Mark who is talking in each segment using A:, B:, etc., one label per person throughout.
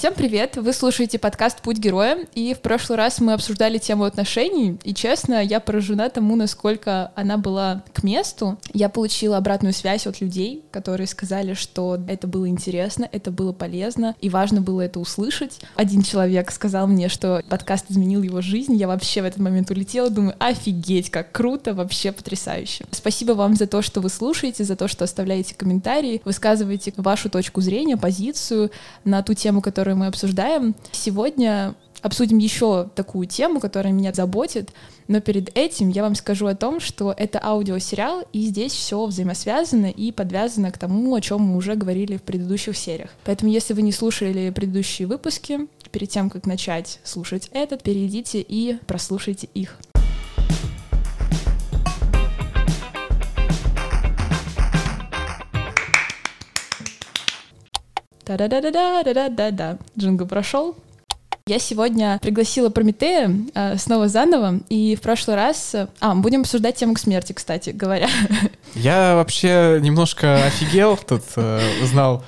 A: Всем привет! Вы слушаете подкаст «Путь героя», и в прошлый раз мы обсуждали тему отношений, и, честно, я поражена тому, насколько она была к месту. Я получила обратную связь от людей, которые сказали, что это было интересно, это было полезно, и важно было это услышать. Один человек сказал мне, что подкаст изменил его жизнь, я вообще в этот момент улетела, думаю, офигеть, как круто, вообще потрясающе. Спасибо вам за то, что вы слушаете, за то, что оставляете комментарии, высказываете вашу точку зрения, позицию на ту тему, которую которую мы обсуждаем. Сегодня обсудим еще такую тему, которая меня заботит, но перед этим я вам скажу о том, что это аудиосериал, и здесь все взаимосвязано и подвязано к тому, о чем мы уже говорили в предыдущих сериях. Поэтому, если вы не слушали предыдущие выпуски, перед тем, как начать слушать этот, перейдите и прослушайте их. Да-да-да-да-да-да-да. Джинго прошел. Я сегодня пригласила Прометея э, снова заново, и в прошлый раз... Э, а, будем обсуждать тему к смерти, кстати говоря.
B: Я вообще немножко офигел, тут э, узнал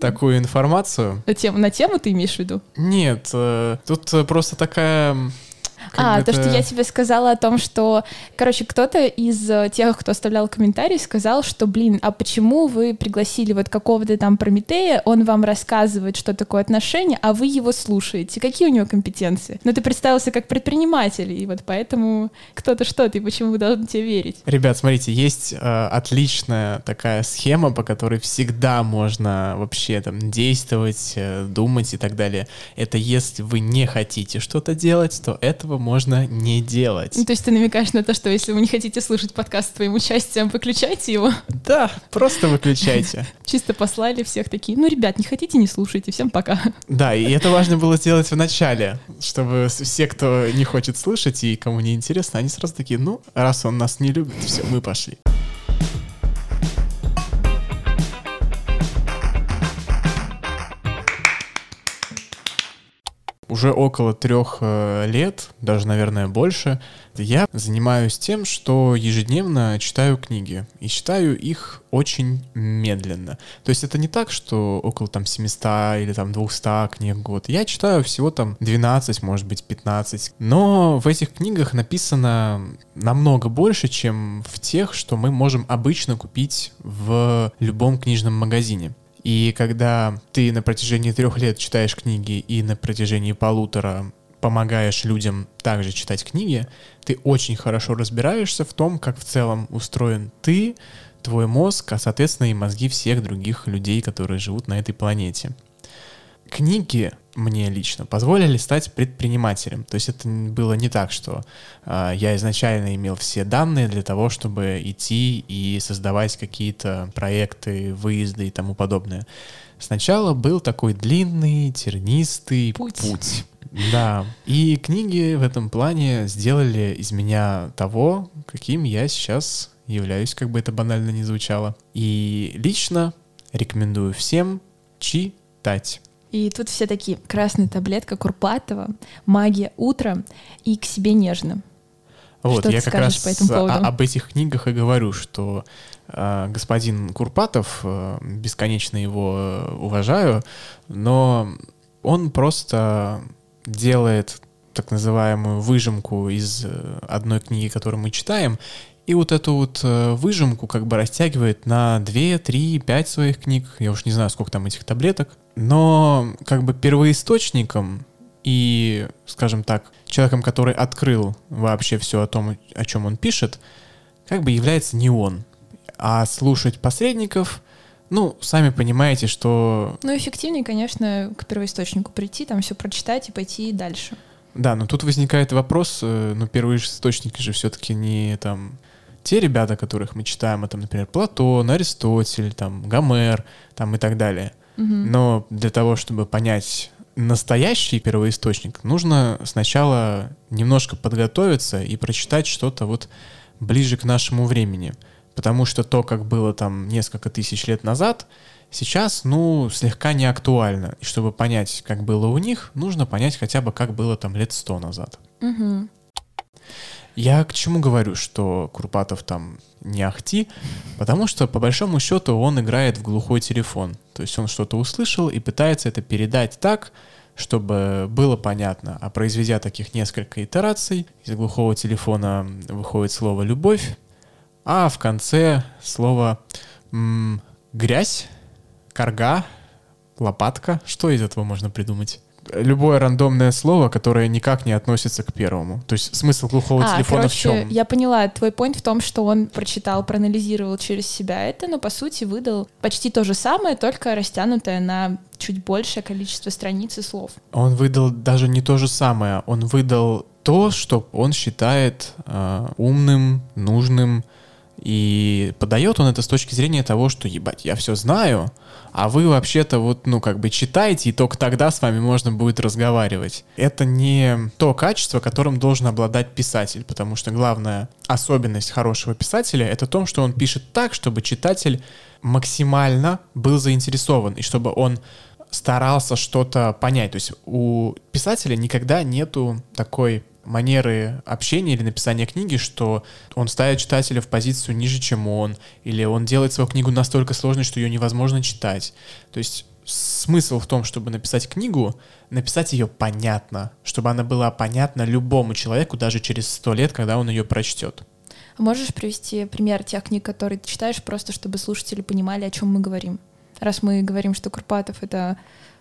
B: такую информацию.
A: На тему, на тему ты имеешь в виду?
B: Нет, э, тут просто такая
A: а, то, что я тебе сказала о том, что, короче, кто-то из э, тех, кто оставлял комментарий, сказал, что, блин, а почему вы пригласили вот какого-то там Прометея, он вам рассказывает, что такое отношения, а вы его слушаете. Какие у него компетенции? Ну, ты представился как предприниматель, и вот поэтому кто-то что-то, и почему вы должны тебе верить?
B: Ребят, смотрите, есть э, отличная такая схема, по которой всегда можно вообще там действовать, э, думать и так далее. Это если вы не хотите что-то делать, то этого можно не делать.
A: Ну, то есть ты намекаешь на то, что если вы не хотите слушать подкаст с твоим участием, выключайте его?
B: Да, просто выключайте.
A: Чисто послали всех такие, ну, ребят, не хотите, не слушайте, всем пока.
B: Да, и это важно было сделать в начале, чтобы все, кто не хочет слушать и кому не интересно, они сразу такие, ну, раз он нас не любит, все, мы пошли. Уже около трех э, лет, даже, наверное, больше, я занимаюсь тем, что ежедневно читаю книги. И читаю их очень медленно. То есть это не так, что около там 700 или там 200 книг в год. Я читаю всего там 12, может быть 15. Но в этих книгах написано намного больше, чем в тех, что мы можем обычно купить в любом книжном магазине. И когда ты на протяжении трех лет читаешь книги и на протяжении полутора помогаешь людям также читать книги, ты очень хорошо разбираешься в том, как в целом устроен ты, твой мозг, а соответственно и мозги всех других людей, которые живут на этой планете. Книги мне лично позволили стать предпринимателем. То есть это было не так, что э, я изначально имел все данные для того, чтобы идти и создавать какие-то проекты, выезды и тому подобное. Сначала был такой длинный, тернистый путь. путь. Да. И книги в этом плане сделали из меня того, каким я сейчас являюсь, как бы это банально не звучало. И лично рекомендую всем читать.
A: И тут все такие, красная таблетка Курпатова, магия утра и к себе нежно.
B: Вот, что я как раз по этому поводу? об этих книгах и говорю, что э, господин Курпатов, э, бесконечно его э, уважаю, но он просто делает так называемую выжимку из э, одной книги, которую мы читаем, и вот эту вот э, выжимку как бы растягивает на 2, 3, 5 своих книг. Я уж не знаю, сколько там этих таблеток. Но как бы первоисточником и, скажем так, человеком, который открыл вообще все о том, о чем он пишет, как бы является не он. А слушать посредников, ну, сами понимаете, что...
A: Ну, эффективнее, конечно, к первоисточнику прийти, там все прочитать и пойти дальше.
B: Да, но тут возникает вопрос, э, ну, первые источники же все-таки не там те ребята, которых мы читаем, это, например, Платон, Аристотель, там, Гомер, там и так далее. Угу. Но для того, чтобы понять настоящий первоисточник, нужно сначала немножко подготовиться и прочитать что-то вот ближе к нашему времени. Потому что то, как было там несколько тысяч лет назад, сейчас, ну, слегка не актуально. И чтобы понять, как было у них, нужно понять хотя бы, как было там лет сто назад.
A: Угу.
B: Я к чему говорю, что Курпатов там не ахти, потому что, по большому счету, он играет в глухой телефон. То есть он что-то услышал и пытается это передать так, чтобы было понятно. А произведя таких несколько итераций, из глухого телефона выходит слово «любовь», а в конце слово «грязь», «карга», «лопатка». Что из этого можно придумать? Любое рандомное слово, которое никак не относится к первому. То есть смысл глухого а, телефона
A: короче,
B: в чем?
A: Я поняла. Твой point в том, что он прочитал, проанализировал через себя это, но по сути выдал почти то же самое, только растянутое на чуть большее количество страниц и слов.
B: Он выдал даже не то же самое. Он выдал то, что он считает э, умным, нужным, и подает он это с точки зрения того, что, ебать, я все знаю, а вы вообще-то вот, ну, как бы читаете, и только тогда с вами можно будет разговаривать. Это не то качество, которым должен обладать писатель, потому что главная особенность хорошего писателя — это то, что он пишет так, чтобы читатель максимально был заинтересован, и чтобы он старался что-то понять. То есть у писателя никогда нету такой манеры общения или написания книги, что он ставит читателя в позицию ниже, чем он, или он делает свою книгу настолько сложной, что ее невозможно читать. То есть смысл в том, чтобы написать книгу, написать ее понятно, чтобы она была понятна любому человеку даже через сто лет, когда он ее прочтет.
A: А можешь привести пример тех книг, которые ты читаешь, просто чтобы слушатели понимали, о чем мы говорим? Раз мы говорим, что Курпатов — это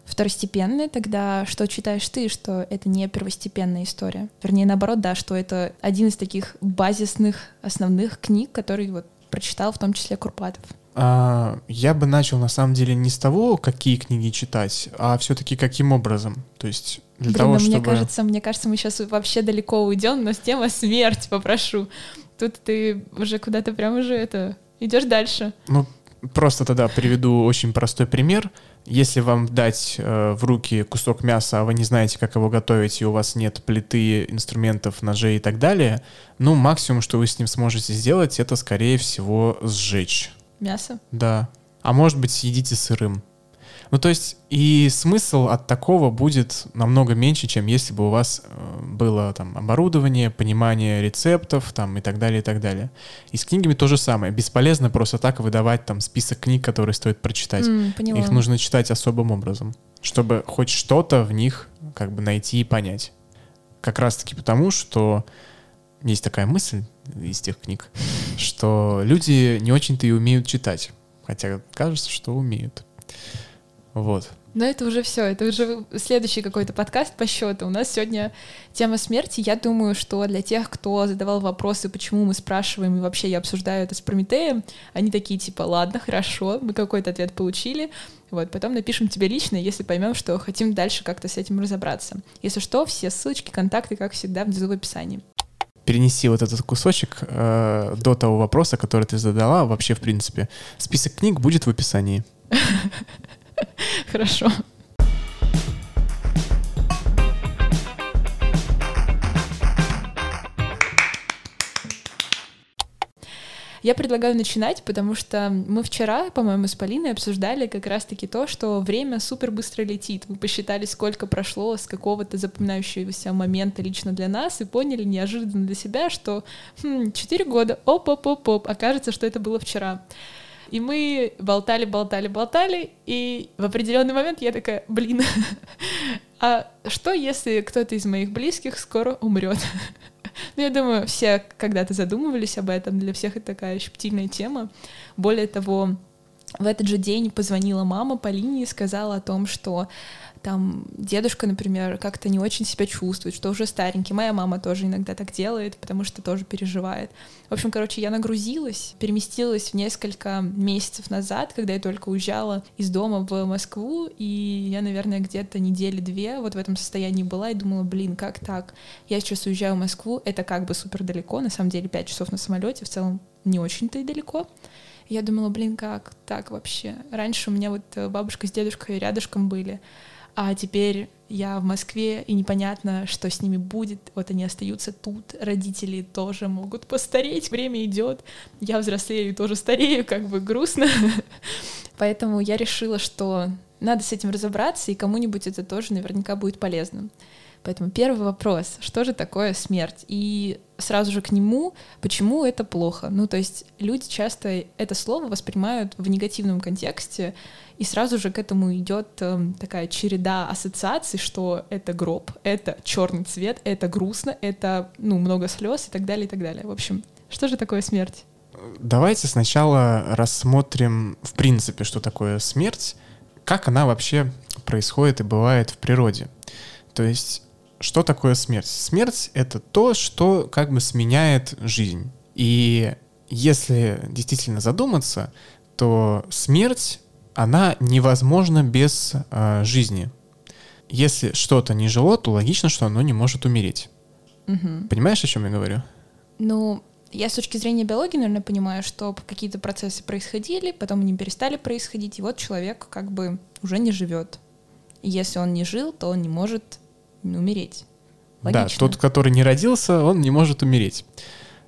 A: второстепенные, тогда что читаешь ты, что это не первостепенная история? Вернее, наоборот, да, что это один из таких базисных, основных книг, который вот прочитал в том числе Курпатов.
B: А, я бы начал на самом деле не с того, какие книги читать, а все-таки каким образом. То есть для Блин, того,
A: ну,
B: чтобы...
A: Мне кажется, мне кажется, мы сейчас вообще далеко уйдем, но с тема смерть попрошу. Тут ты уже куда-то прям уже это идешь дальше.
B: Ну, просто тогда приведу очень простой пример. Если вам дать э, в руки кусок мяса, а вы не знаете, как его готовить, и у вас нет плиты, инструментов, ножей и так далее, ну, максимум, что вы с ним сможете сделать, это, скорее всего, сжечь.
A: Мясо?
B: Да. А может быть, съедите сырым. Ну, то есть и смысл от такого будет намного меньше, чем если бы у вас э, было там оборудование, понимание рецептов там и так далее, и так далее. И с книгами то же самое. Бесполезно просто так выдавать там список книг, которые стоит прочитать.
A: Mm,
B: Их нужно читать особым образом, чтобы хоть что-то в них как бы найти и понять. Как раз-таки потому, что есть такая мысль из тех книг, что люди не очень-то и умеют читать. Хотя кажется, что умеют. Вот.
A: Но это уже все, это уже следующий какой-то подкаст по счету. У нас сегодня тема смерти. Я думаю, что для тех, кто задавал вопросы, почему мы спрашиваем, и вообще я обсуждаю это с Прометеем, они такие типа, ладно, хорошо, мы какой-то ответ получили, вот, потом напишем тебе лично, если поймем, что хотим дальше как-то с этим разобраться. Если что, все ссылочки, контакты, как всегда, внизу в описании
B: перенеси вот этот кусочек э, до того вопроса, который ты задала, вообще, в принципе. Список книг будет в описании.
A: Хорошо. Я предлагаю начинать, потому что мы вчера, по-моему, с Полиной обсуждали как раз-таки то, что время супер быстро летит. Мы посчитали, сколько прошло с какого-то запоминающегося момента лично для нас и поняли неожиданно для себя, что хм, 4 года, оп-оп-оп-оп, окажется, что это было вчера. И мы болтали, болтали, болтали, и в определенный момент я такая, блин, а что если кто-то из моих близких скоро умрет? Ну, я думаю, все когда-то задумывались об этом, для всех это такая щептильная тема. Более того, в этот же день позвонила мама по линии и сказала о том, что там дедушка, например, как-то не очень себя чувствует, что уже старенький. Моя мама тоже иногда так делает, потому что тоже переживает. В общем, короче, я нагрузилась, переместилась в несколько месяцев назад, когда я только уезжала из дома в Москву, и я, наверное, где-то недели две вот в этом состоянии была и думала, блин, как так? Я сейчас уезжаю в Москву, это как бы супер далеко, на самом деле 5 часов на самолете, в целом не очень-то и далеко. Я думала, блин, как так вообще? Раньше у меня вот бабушка с дедушкой рядышком были, а теперь я в Москве, и непонятно, что с ними будет. Вот они остаются тут, родители тоже могут постареть, время идет, я взрослею и тоже старею, как бы грустно. Поэтому я решила, что надо с этим разобраться, и кому-нибудь это тоже наверняка будет полезно. Поэтому первый вопрос, что же такое смерть? И сразу же к нему, почему это плохо? Ну, то есть люди часто это слово воспринимают в негативном контексте, и сразу же к этому идет э, такая череда ассоциаций, что это гроб, это черный цвет, это грустно, это ну много слез и так далее и так далее. В общем, что же такое смерть?
B: Давайте сначала рассмотрим в принципе, что такое смерть, как она вообще происходит и бывает в природе. То есть, что такое смерть? Смерть — это то, что как бы сменяет жизнь. И если действительно задуматься, то смерть, она невозможна без э, жизни. Если что-то не жило, то логично, что оно не может умереть.
A: Угу.
B: Понимаешь, о чем я говорю?
A: Ну, я с точки зрения биологии, наверное, понимаю, что какие-то процессы происходили, потом они перестали происходить, и вот человек как бы уже не живет. И если он не жил, то он не может умереть. Логично.
B: Да, тот, который не родился, он не может умереть.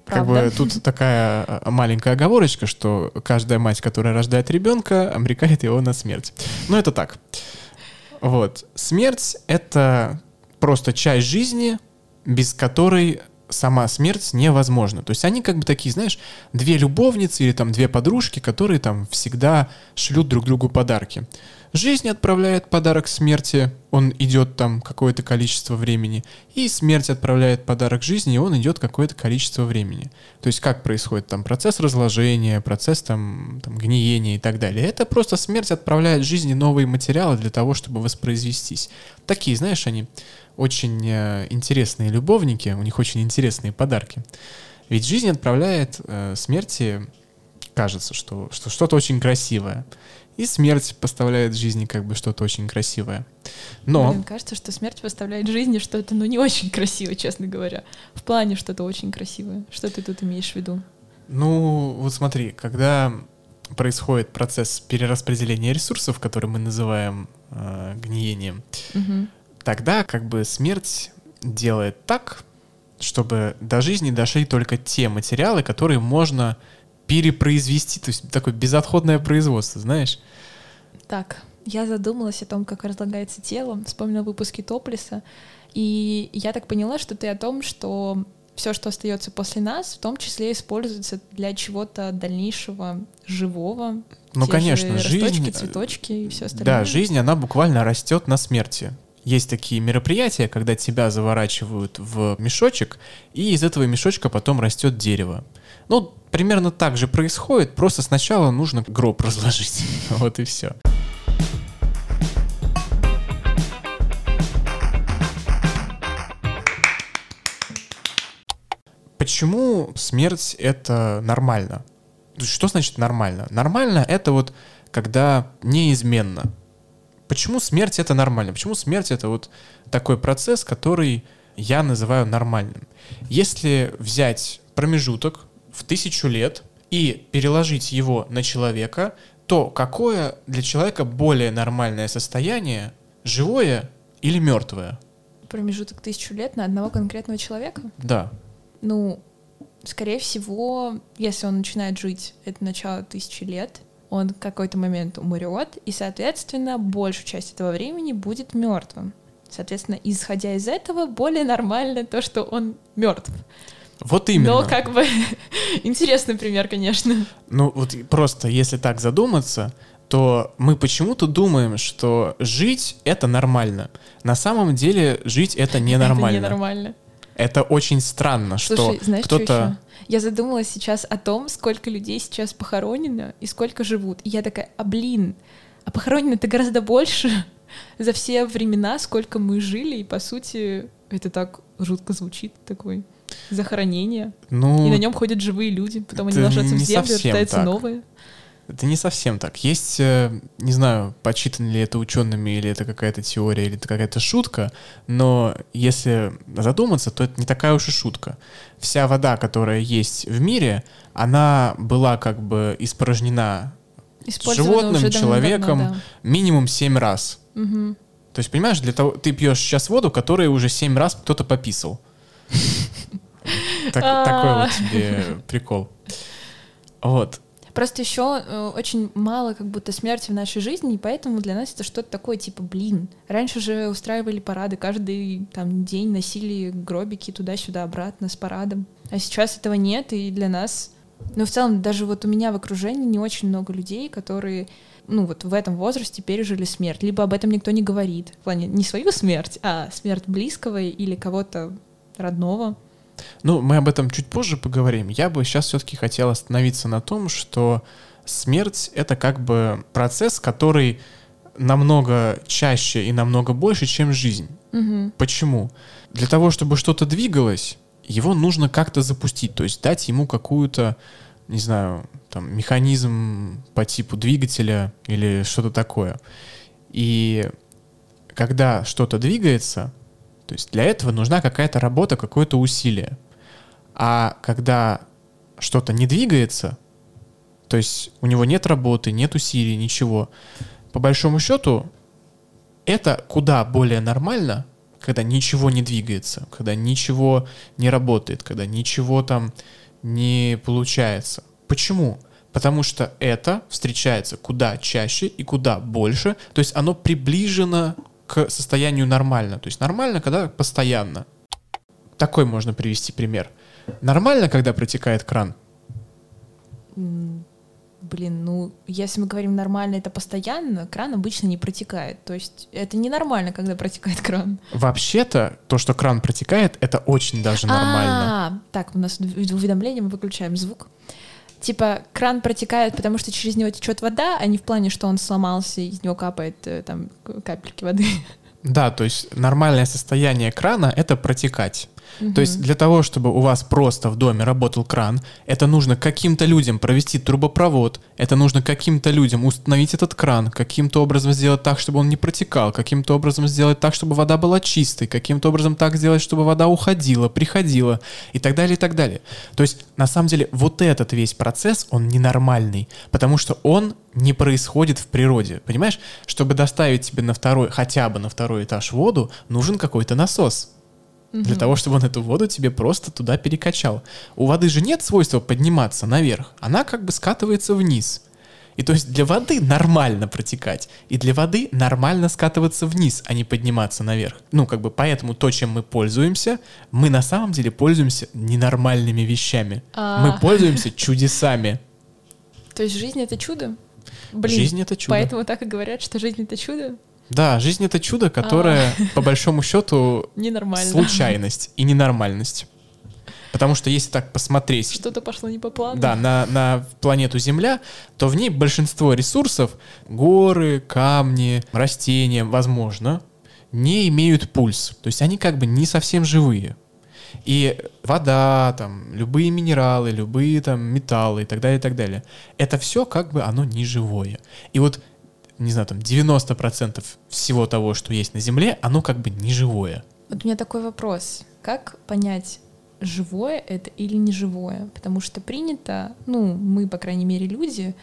A: Правда.
B: Как бы тут такая а, маленькая оговорочка, что каждая мать, которая рождает ребенка, обрекает его на смерть. Но это так. Вот. Смерть — это просто часть жизни, без которой сама смерть невозможна. То есть они как бы такие, знаешь, две любовницы или там две подружки, которые там всегда шлют друг другу подарки. Жизнь отправляет подарок смерти, он идет там какое-то количество времени, и смерть отправляет подарок жизни, и он идет какое-то количество времени. То есть как происходит там процесс разложения, процесс там, там гниения и так далее. Это просто смерть отправляет жизни новые материалы для того, чтобы воспроизвестись. Такие, знаешь, они очень э, интересные любовники, у них очень интересные подарки. Ведь жизнь отправляет э, смерти, кажется, что, что что-то очень красивое. И смерть поставляет жизни как бы что-то очень красивое. Но...
A: Блин, кажется, что смерть поставляет жизни что-то, ну, не очень красивое, честно говоря. В плане что-то очень красивое. Что ты тут имеешь в виду?
B: Ну, вот смотри, когда происходит процесс перераспределения ресурсов, который мы называем э, гниением,
A: Угу.
B: тогда как бы смерть делает так, чтобы до жизни дошли только те материалы, которые можно перепроизвести, то есть такое безотходное производство, знаешь?
A: Так, я задумалась о том, как разлагается тело, вспомнила выпуски Топлиса, и я так поняла, что ты о том, что все, что остается после нас, в том числе используется для чего-то дальнейшего живого.
B: Ну,
A: Те
B: конечно, жизнь...
A: росточки, цветочки и все остальное.
B: Да, жизнь, она буквально растет на смерти. Есть такие мероприятия, когда тебя заворачивают в мешочек, и из этого мешочка потом растет дерево. Ну, примерно так же происходит, просто сначала нужно гроб разложить. Вот и все. Почему смерть это нормально? Что значит нормально? Нормально это вот когда неизменно. Почему смерть это нормально? Почему смерть это вот такой процесс, который я называю нормальным? Если взять промежуток в тысячу лет и переложить его на человека, то какое для человека более нормальное состояние, живое или мертвое?
A: Промежуток тысячу лет на одного конкретного человека?
B: Да.
A: Ну, скорее всего, если он начинает жить, это начало тысячи лет, он в какой-то момент умрет, и, соответственно, большую часть этого времени будет мертвым. Соответственно, исходя из этого, более нормально то, что он мертв.
B: Вот именно.
A: Но как бы интересный пример, конечно.
B: Ну вот просто если так задуматься, то мы почему-то думаем, что жить это нормально. На самом деле жить это ненормально.
A: Это ненормально.
B: Это очень странно,
A: Слушай,
B: что
A: знаешь, что
B: кто-то...
A: еще? Я задумалась сейчас о том, сколько людей сейчас похоронено и сколько живут. И я такая, а блин, а похоронено-то гораздо больше за все времена, сколько мы жили, и по сути это так жутко звучит, такой захоронение.
B: Ну,
A: И на нем ходят живые люди, потом они ложатся в землю, рождаются
B: так.
A: новые.
B: это не совсем так. Есть, э, не знаю, почитано ли это учеными, или это какая-то теория, или это какая-то шутка, но если задуматься, то это не такая уж и шутка. Вся вода, которая есть в мире, она была как бы испорожнена животным,
A: уже давно-давно,
B: человеком минимум 7 раз.
A: да. Мгм.
B: То есть, понимаешь, для того, ты пьешь сейчас воду, которую уже 7 раз кто-то пописал.
A: А.
B: Такой вот тебе прикол. Вот.
A: Просто еще э, очень мало как будто смерти в нашей жизни, и поэтому для нас это что-то такое, типа, блин. Раньше же устраивали парады, каждый там день носили гробики туда-сюда обратно с парадом. А сейчас этого нет, и для нас... Ну, в целом, даже вот у меня в окружении не очень много людей, которые ну вот в этом возрасте пережили смерть, либо об этом никто не говорит, в плане не свою смерть, а смерть близкого или кого-то родного.
B: Ну, мы об этом чуть позже поговорим. Я бы сейчас все-таки хотел остановиться на том, что смерть — это как бы процесс, который намного чаще и намного больше, чем жизнь.
A: Угу.
B: Почему? Для того, чтобы что-то двигалось, его нужно как-то запустить, то есть дать ему какую-то, не знаю, там, механизм по типу двигателя или что-то такое. И когда что-то двигается, то есть для этого нужна какая-то работа, какое-то усилие. А когда что-то не двигается, то есть у него нет работы, нет усилий, ничего, по большому счету, это куда более нормально, когда ничего не двигается, когда ничего не работает, когда ничего там не получается. Почему? Потому что это встречается куда чаще и куда больше, то есть оно приближено к состоянию нормально. То есть нормально, когда постоянно. Такой можно привести пример. Нормально, когда протекает кран?
A: Блин, ну, если мы говорим нормально, это постоянно, кран обычно не протекает. То есть это ненормально, когда протекает кран.
B: Вообще-то, то, что кран протекает, это очень даже нормально.
A: А, так, у нас уведомление, мы выключаем звук типа кран протекает, потому что через него течет вода, а не в плане, что он сломался, и из него капает э, там капельки воды.
B: Да, то есть нормальное состояние крана — это протекать. То есть для того, чтобы у вас просто в доме работал кран, это нужно каким-то людям провести трубопровод, это нужно каким-то людям установить этот кран, каким-то образом сделать так, чтобы он не протекал, каким-то образом сделать так, чтобы вода была чистой, каким-то образом так сделать, чтобы вода уходила, приходила и так далее, и так далее. То есть на самом деле вот этот весь процесс, он ненормальный, потому что он не происходит в природе. Понимаешь, чтобы доставить тебе на второй, хотя бы на второй этаж воду, нужен какой-то насос для того, чтобы он эту воду тебе просто туда перекачал. У воды же нет свойства подниматься наверх, она как бы скатывается вниз. И то есть для воды нормально протекать, и для воды нормально скатываться вниз, а не подниматься наверх. Ну, как бы поэтому то, чем мы пользуемся, мы на самом деле пользуемся ненормальными вещами. А. Мы пользуемся чудесами.
A: То есть жизнь это чудо? Блин,
B: жизнь это чудо.
A: Поэтому так и говорят, что жизнь это чудо?
B: Да, жизнь это чудо, которое, а. по большому счету, случайность и ненормальность. Потому что если так посмотреть...
A: Что-то пошло не по плану.
B: Да, на, на планету Земля, то в ней большинство ресурсов, горы, камни, растения, возможно, не имеют пульс. То есть они как бы не совсем живые. И вода, там, любые минералы, любые там металлы и так далее, и так далее. Это все как бы оно не живое. И вот не знаю, там 90% всего того, что есть на Земле, оно как бы не живое.
A: Вот у меня такой вопрос. Как понять, живое это или не живое? Потому что принято, ну, мы, по крайней мере, люди,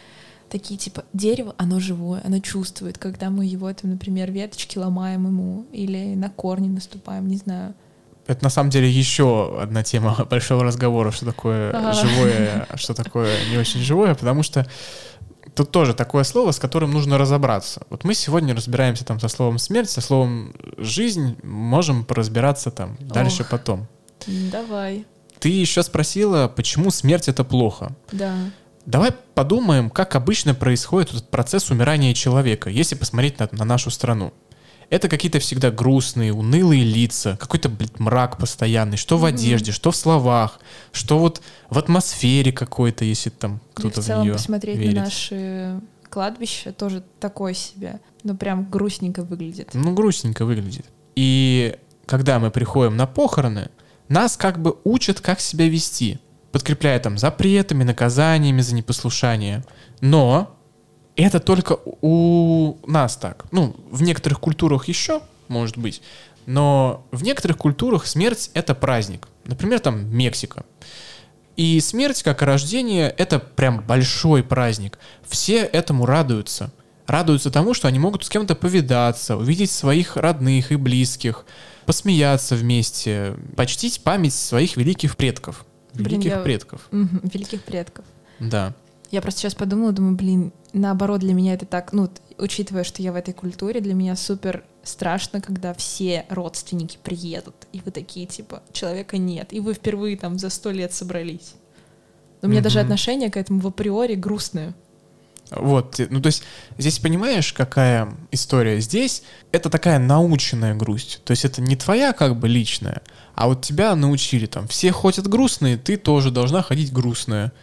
A: такие типа, дерево, оно живое, оно чувствует, когда мы его, там, например, веточки ломаем ему или на корни наступаем, не знаю.
B: Это на самом деле еще одна тема большого разговора, что такое ага. живое, а что такое не очень живое, потому что тут тоже такое слово, с которым нужно разобраться. Вот мы сегодня разбираемся там со словом смерть, со словом жизнь, можем поразбираться там Ох, дальше потом.
A: Давай.
B: Ты еще спросила, почему смерть это плохо.
A: Да.
B: Давай подумаем, как обычно происходит этот процесс умирания человека, если посмотреть на, на нашу страну это какие-то всегда грустные, унылые лица, какой-то, блядь, мрак постоянный, что в одежде, что в словах, что вот в атмосфере какой-то, если там кто-то в,
A: в целом
B: нее
A: посмотреть
B: верит.
A: на наши кладбища тоже такое себе, ну прям грустненько выглядит.
B: Ну грустненько выглядит. И когда мы приходим на похороны, нас как бы учат, как себя вести, подкрепляя там запретами, наказаниями за непослушание. Но это только у нас так. Ну, в некоторых культурах еще, может быть, но в некоторых культурах смерть — это праздник. Например, там Мексика. И смерть, как и рождение, это прям большой праздник. Все этому радуются. Радуются тому, что они могут с кем-то повидаться, увидеть своих родных и близких, посмеяться вместе, почтить память своих великих предков. Великих Блин, я... предков.
A: Угу, великих предков.
B: Да.
A: Я просто сейчас подумала, думаю, блин, наоборот, для меня это так, ну, учитывая, что я в этой культуре, для меня супер страшно, когда все родственники приедут, и вы такие, типа, человека нет, и вы впервые там за сто лет собрались. У меня даже отношение к этому в априори грустное.
B: Вот, ну то есть здесь понимаешь, какая история? Здесь это такая наученная грусть. То есть это не твоя как бы личная, а вот тебя научили там. Все ходят грустные, ты тоже должна ходить грустная.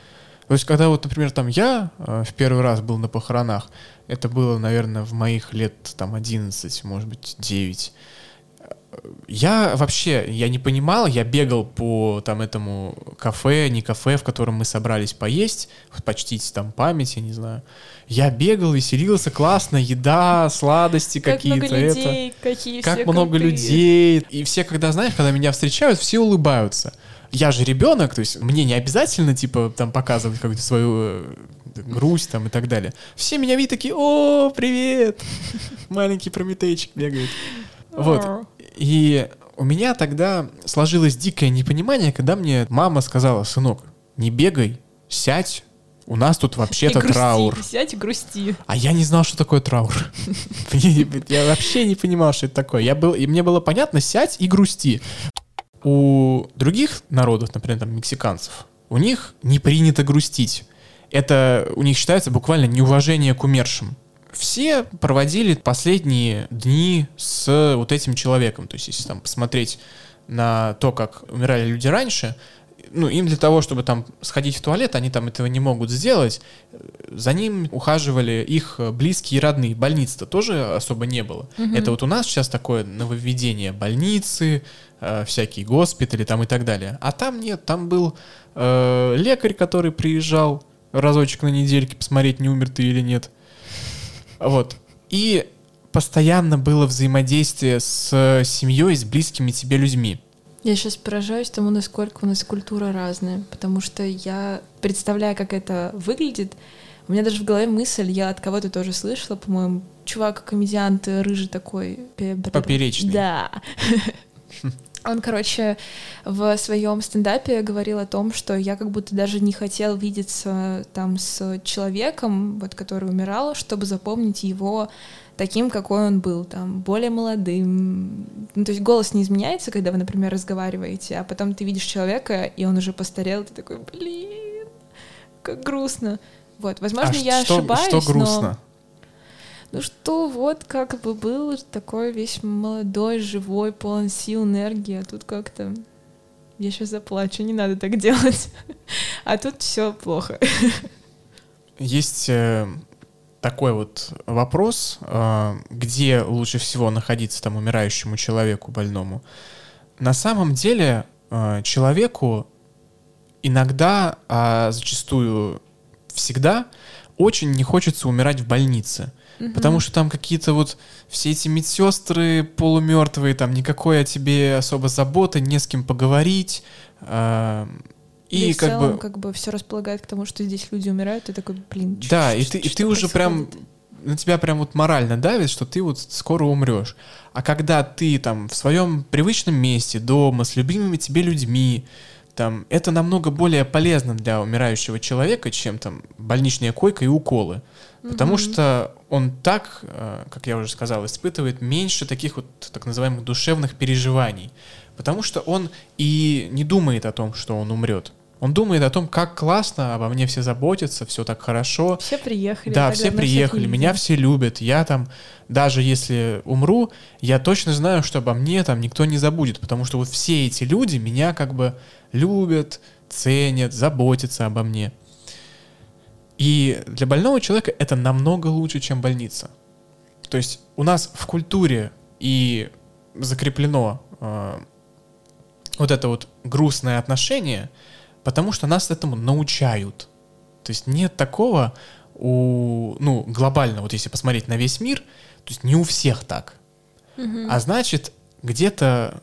B: То есть когда вот, например, там я э, в первый раз был на похоронах, это было, наверное, в моих лет там 11, может быть, 9 я вообще, я не понимал, я бегал по там этому кафе, не кафе, в котором мы собрались поесть, почтить там память, я не знаю. Я бегал, веселился, классно, еда, сладости как какие-то. Много
A: людей, это. какие
B: Как много крутые. людей. И все, когда, знаешь, когда меня встречают, все улыбаются. Я же ребенок, то есть мне не обязательно, типа, там показывать какую-то свою э, грусть там и так далее. Все меня видят такие, о, привет, маленький прометейчик бегает. Вот. И у меня тогда сложилось дикое непонимание, когда мне мама сказала, сынок, не бегай, сядь, у нас тут вообще-то траур.
A: Сядь и грусти.
B: А я не знал, что такое траур. Я вообще не понимал, что это такое. Я был, и мне было понятно, сядь и грусти. У других народов, например, там, мексиканцев, у них не принято грустить. Это у них считается буквально неуважение к умершим все проводили последние дни с вот этим человеком. То есть, если там посмотреть на то, как умирали люди раньше, ну, им для того, чтобы там сходить в туалет, они там этого не могут сделать. За ним ухаживали их близкие и родные. Больниц-то тоже особо не было. Угу. Это вот у нас сейчас такое нововведение больницы, э, всякие госпитали там и так далее. А там нет, там был э, лекарь, который приезжал разочек на недельке посмотреть, не умер ты или нет. Вот. И постоянно было взаимодействие с семьей, с близкими тебе людьми.
A: Я сейчас поражаюсь тому, насколько у нас культура разная, потому что я представляю, как это выглядит. У меня даже в голове мысль, я от кого-то тоже слышала, по-моему, чувак, комедиант рыжий такой.
B: Поперечный.
A: Да. Он, короче, в своем стендапе говорил о том, что я как будто даже не хотел видеться там с человеком, вот, который умирал, чтобы запомнить его таким, какой он был, там, более молодым. Ну, то есть голос не изменяется, когда вы, например, разговариваете, а потом ты видишь человека, и он уже постарел, ты такой, блин, как грустно. Вот, возможно, а я
B: что,
A: ошибаюсь,
B: что грустно? но
A: ну что, вот как бы был такой весь молодой, живой, полон сил, энергии, а тут как-то я сейчас заплачу, не надо так делать. А тут все плохо.
B: Есть э, такой вот вопрос, э, где лучше всего находиться там умирающему человеку больному. На самом деле э, человеку иногда, а зачастую всегда, очень не хочется умирать в больнице. Потому что там какие-то вот все эти медсестры полумертвые, там никакой о тебе особо заботы, не с кем поговорить.
A: И, и как целом, бы как бы все располагает к тому, что здесь люди умирают, и такой, блин.
B: Да, и ты и ты уже прям на тебя прям вот морально давит, что ты вот скоро умрешь. А когда ты там в своем привычном месте, дома, с любимыми тебе людьми, там, это намного более полезно для умирающего человека, чем там больничная койка и уколы. Потому mm-hmm. что он так, э, как я уже сказал, испытывает меньше таких вот так называемых душевных переживаний. Потому что он и не думает о том, что он умрет. Он думает о том, как классно, обо мне все заботятся, все так хорошо.
A: Все приехали.
B: Да, все приехали, меня все любят. Я там, даже если умру, я точно знаю, что обо мне там никто не забудет, потому что вот все эти люди меня как бы любят, ценят, заботятся обо мне. И для больного человека это намного лучше, чем больница. То есть у нас в культуре и закреплено э, вот это вот грустное отношение, потому что нас этому научают. То есть нет такого у, ну, глобально, вот если посмотреть на весь мир, то есть не у всех так. Mm-hmm. А значит, где-то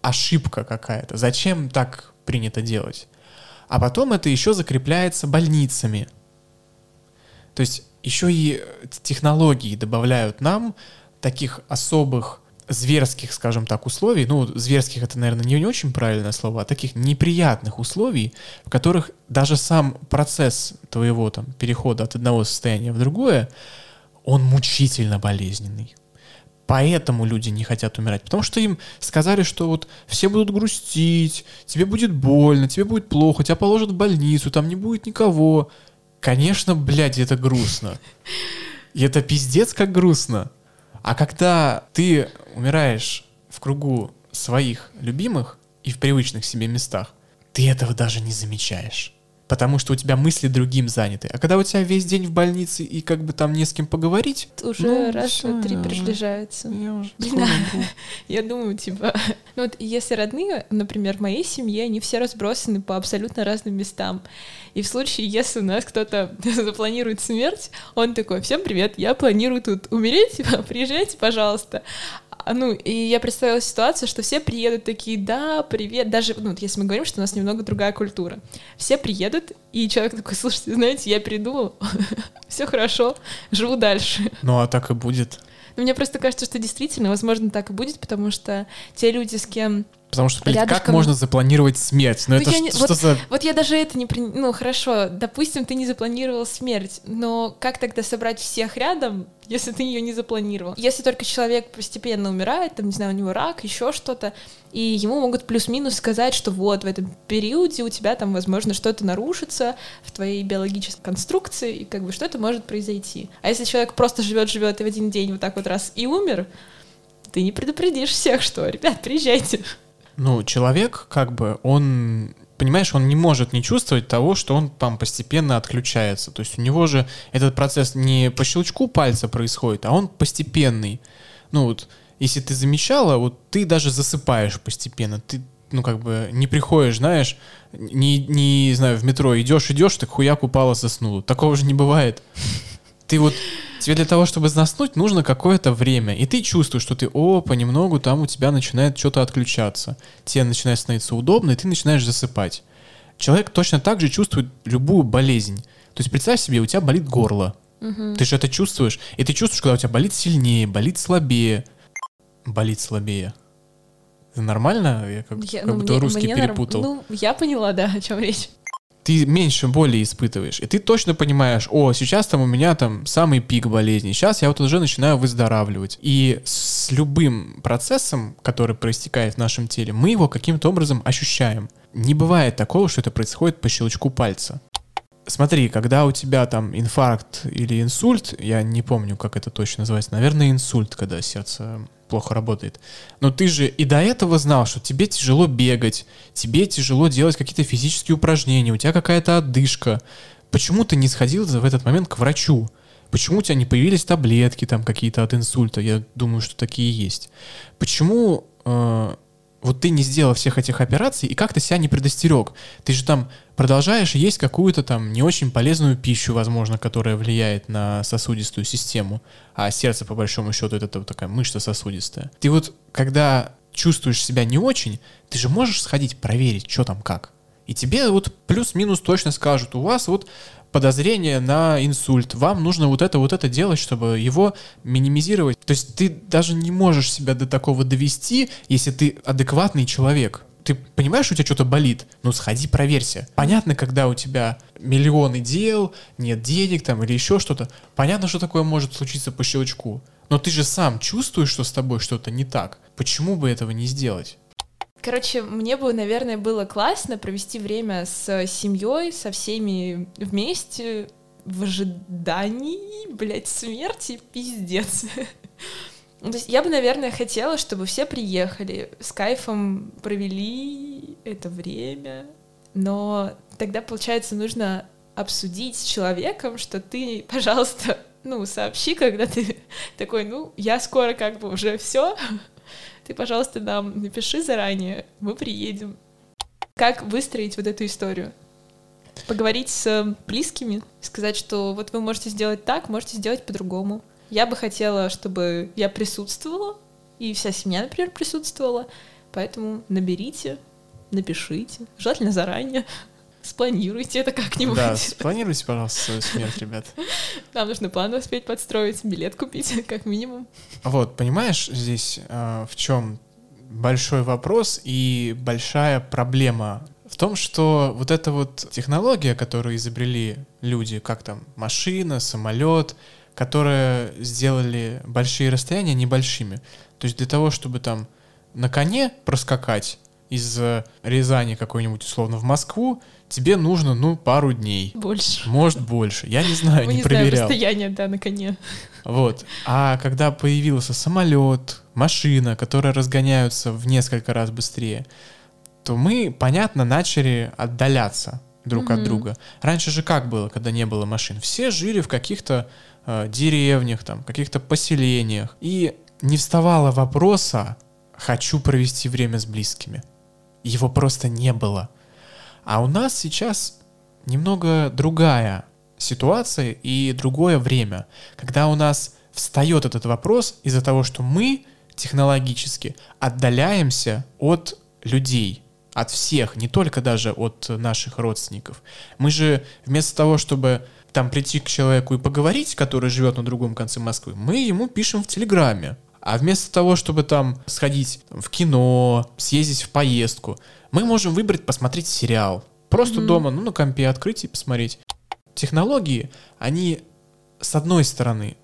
B: ошибка какая-то. Зачем так принято делать? А потом это еще закрепляется больницами. То есть еще и технологии добавляют нам таких особых зверских, скажем так, условий, ну, зверских это, наверное, не, не очень правильное слово, а таких неприятных условий, в которых даже сам процесс твоего там перехода от одного состояния в другое, он мучительно болезненный. Поэтому люди не хотят умирать. Потому что им сказали, что вот все будут грустить, тебе будет больно, тебе будет плохо, тебя положат в больницу, там не будет никого. Конечно, блядь, это грустно. И это пиздец как грустно. А когда ты умираешь в кругу своих любимых и в привычных себе местах, ты этого даже не замечаешь потому что у тебя мысли другим заняты. А когда у тебя весь день в больнице и как бы там не с кем поговорить...
A: Уже ну, раз, все, два, три приближается. Я, уже Блин, я думаю, типа... Ну вот если родные, например, в моей семье, они все разбросаны по абсолютно разным местам. И в случае, если у нас кто-то запланирует смерть, он такой, всем привет, я планирую тут умереть, приезжайте, пожалуйста. А, ну, и я представила ситуацию, что все приедут такие, да, привет, даже, ну, вот если мы говорим, что у нас немного другая культура. Все приедут, и человек такой, слушайте, знаете, я придумал, все хорошо, живу дальше.
B: Ну, а так и будет.
A: Но мне просто кажется, что действительно, возможно, так и будет, потому что те люди, с кем
B: Потому что, блядь, Рядышком... как можно запланировать смерть? Ну, ну это
A: не...
B: что
A: вот,
B: за...
A: Вот я даже это не... При... Ну, хорошо, допустим, ты не запланировал смерть, но как тогда собрать всех рядом, если ты ее не запланировал? Если только человек постепенно умирает, там, не знаю, у него рак, еще что-то, и ему могут плюс-минус сказать, что вот в этом периоде у тебя там, возможно, что-то нарушится в твоей биологической конструкции, и как бы что-то может произойти. А если человек просто живет-живет и в один день вот так вот раз и умер, ты не предупредишь всех, что, ребят, приезжайте.
B: Ну, человек, как бы, он понимаешь, он не может не чувствовать того, что он там постепенно отключается. То есть у него же этот процесс не по щелчку пальца происходит, а он постепенный. Ну вот, если ты замечала, вот ты даже засыпаешь постепенно. Ты, ну как бы, не приходишь, знаешь, не, не знаю, в метро идешь, идешь, так хуяк упала, заснула. Такого же не бывает. Ты вот Тебе для того, чтобы заснуть, нужно какое-то время. И ты чувствуешь, что ты, о, понемногу там у тебя начинает что-то отключаться. Тебе начинает становиться удобно, и ты начинаешь засыпать. Человек точно так же чувствует любую болезнь. То есть представь себе, у тебя болит горло. Угу. Ты же это чувствуешь. И ты чувствуешь, когда у тебя болит сильнее, болит слабее. Болит слабее. Нормально? Я как, я, как ну, будто мне, русский мне перепутал.
A: Норм... Ну, я поняла, да, о чем речь
B: ты меньше боли испытываешь. И ты точно понимаешь, о, сейчас там у меня там самый пик болезни, сейчас я вот уже начинаю выздоравливать. И с любым процессом, который проистекает в нашем теле, мы его каким-то образом ощущаем. Не бывает такого, что это происходит по щелчку пальца. Смотри, когда у тебя там инфаркт или инсульт, я не помню, как это точно называется, наверное, инсульт, когда сердце плохо работает. Но ты же и до этого знал, что тебе тяжело бегать, тебе тяжело делать какие-то физические упражнения, у тебя какая-то отдышка. Почему ты не сходил в этот момент к врачу? Почему у тебя не появились таблетки там какие-то от инсульта? Я думаю, что такие есть. Почему э, вот ты не сделал всех этих операций и как-то себя не предостерег. Ты же там продолжаешь есть какую-то там не очень полезную пищу, возможно, которая влияет на сосудистую систему, а сердце, по большому счету, это вот такая мышца сосудистая. Ты вот, когда чувствуешь себя не очень, ты же можешь сходить проверить, что там как. И тебе вот плюс-минус точно скажут, у вас вот подозрение на инсульт, вам нужно вот это, вот это делать, чтобы его минимизировать. То есть ты даже не можешь себя до такого довести, если ты адекватный человек. Ты понимаешь, у тебя что-то болит? Ну, сходи, проверься. Понятно, когда у тебя миллионы дел, нет денег там или еще что-то. Понятно, что такое может случиться по щелчку. Но ты же сам чувствуешь, что с тобой что-то не так. Почему бы этого не сделать?
A: Короче, мне бы, наверное, было классно провести время с семьей, со всеми вместе, в ожидании, блядь, смерти, пиздец. То есть я бы, наверное, хотела, чтобы все приехали, с кайфом провели это время, но тогда, получается, нужно обсудить с человеком, что ты, пожалуйста, ну, сообщи, когда ты такой, ну, я скоро как бы уже все, ты, пожалуйста, нам напиши заранее, мы приедем. Как выстроить вот эту историю? Поговорить с близкими, сказать, что вот вы можете сделать так, можете сделать по-другому. Я бы хотела, чтобы я присутствовала, и вся семья, например, присутствовала, поэтому наберите, напишите, желательно заранее. Спланируйте это как-нибудь.
B: Да, спланируйте, пожалуйста, свою смерть, ребят.
A: Нам нужно план успеть подстроить, билет купить, как минимум.
B: Вот, понимаешь, здесь э, в чем большой вопрос и большая проблема в том, что вот эта вот технология, которую изобрели люди, как там машина, самолет, которые сделали большие расстояния небольшими. То есть для того, чтобы там на коне проскакать из Рязани какой-нибудь условно в Москву, тебе нужно, ну, пару дней.
A: Больше.
B: Может, больше. Я не знаю,
A: Мы
B: не,
A: не
B: проверял.
A: знаем расстояние, да, на коне.
B: Вот. А когда появился самолет, машина, которые разгоняются в несколько раз быстрее, то мы, понятно, начали отдаляться друг от
A: Мгм.
B: друга. Раньше же как было, когда не было машин? Все жили в каких-то э, деревнях, там, каких-то поселениях. И не вставало вопроса «хочу провести время с близкими». Его просто не было. А у нас сейчас немного другая ситуация и другое время, когда у нас встает этот вопрос из-за того, что мы технологически отдаляемся от людей, от всех, не только даже от наших родственников. Мы же вместо того, чтобы там прийти к человеку и поговорить, который живет на другом конце Москвы, мы ему пишем в Телеграме. А вместо того, чтобы там сходить в кино, съездить в поездку, мы можем выбрать посмотреть сериал. Просто
A: Мгм.
B: дома, ну, на компе открыть и посмотреть. Технологии, они, с одной стороны,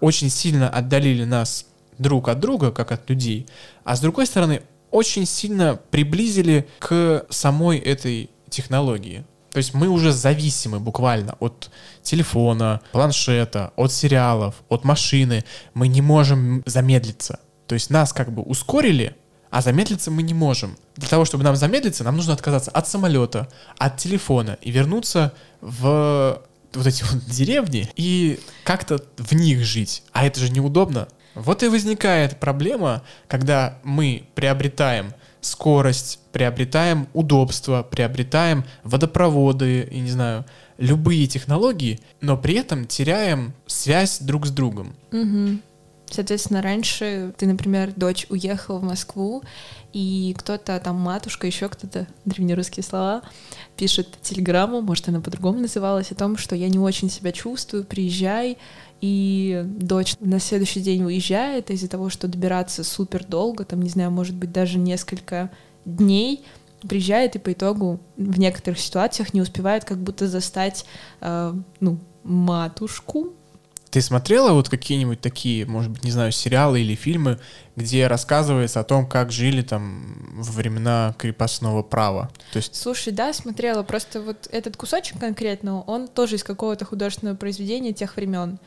B: очень сильно отдалили нас друг от друга, как от людей, а с другой стороны, очень сильно приблизили к самой этой технологии. То есть мы уже зависимы буквально от телефона, планшета, от сериалов, от машины. Мы не можем замедлиться. То есть нас как бы ускорили, а замедлиться мы не можем. Для того, чтобы нам замедлиться, нам нужно отказаться от самолета, от телефона и вернуться в вот эти вот деревни и как-то в них жить. А это же неудобно. Вот и возникает проблема, когда мы приобретаем скорость, приобретаем удобство, приобретаем водопроводы, я не знаю, любые технологии, но при этом теряем связь друг с другом.
A: Мгм. Соответственно, раньше ты, например, дочь уехала в Москву, и кто-то там, матушка, еще кто-то, древнерусские слова, пишет телеграмму, может, она по-другому называлась, о том, что я не очень себя чувствую, приезжай, и дочь на следующий день уезжает из-за того, что добираться супер долго, там, не знаю, может быть, даже несколько дней, приезжает и по итогу в некоторых ситуациях не успевает как будто застать, э, ну, матушку,
B: Ты смотрела вот какие-нибудь такие, может быть, не знаю, сериалы или фильмы, где рассказывается о том, как жили там во времена крепостного права? То есть
A: Слушай, да, смотрела. Просто вот этот кусочек конкретно, он тоже из какого-то художественного произведения тех времен.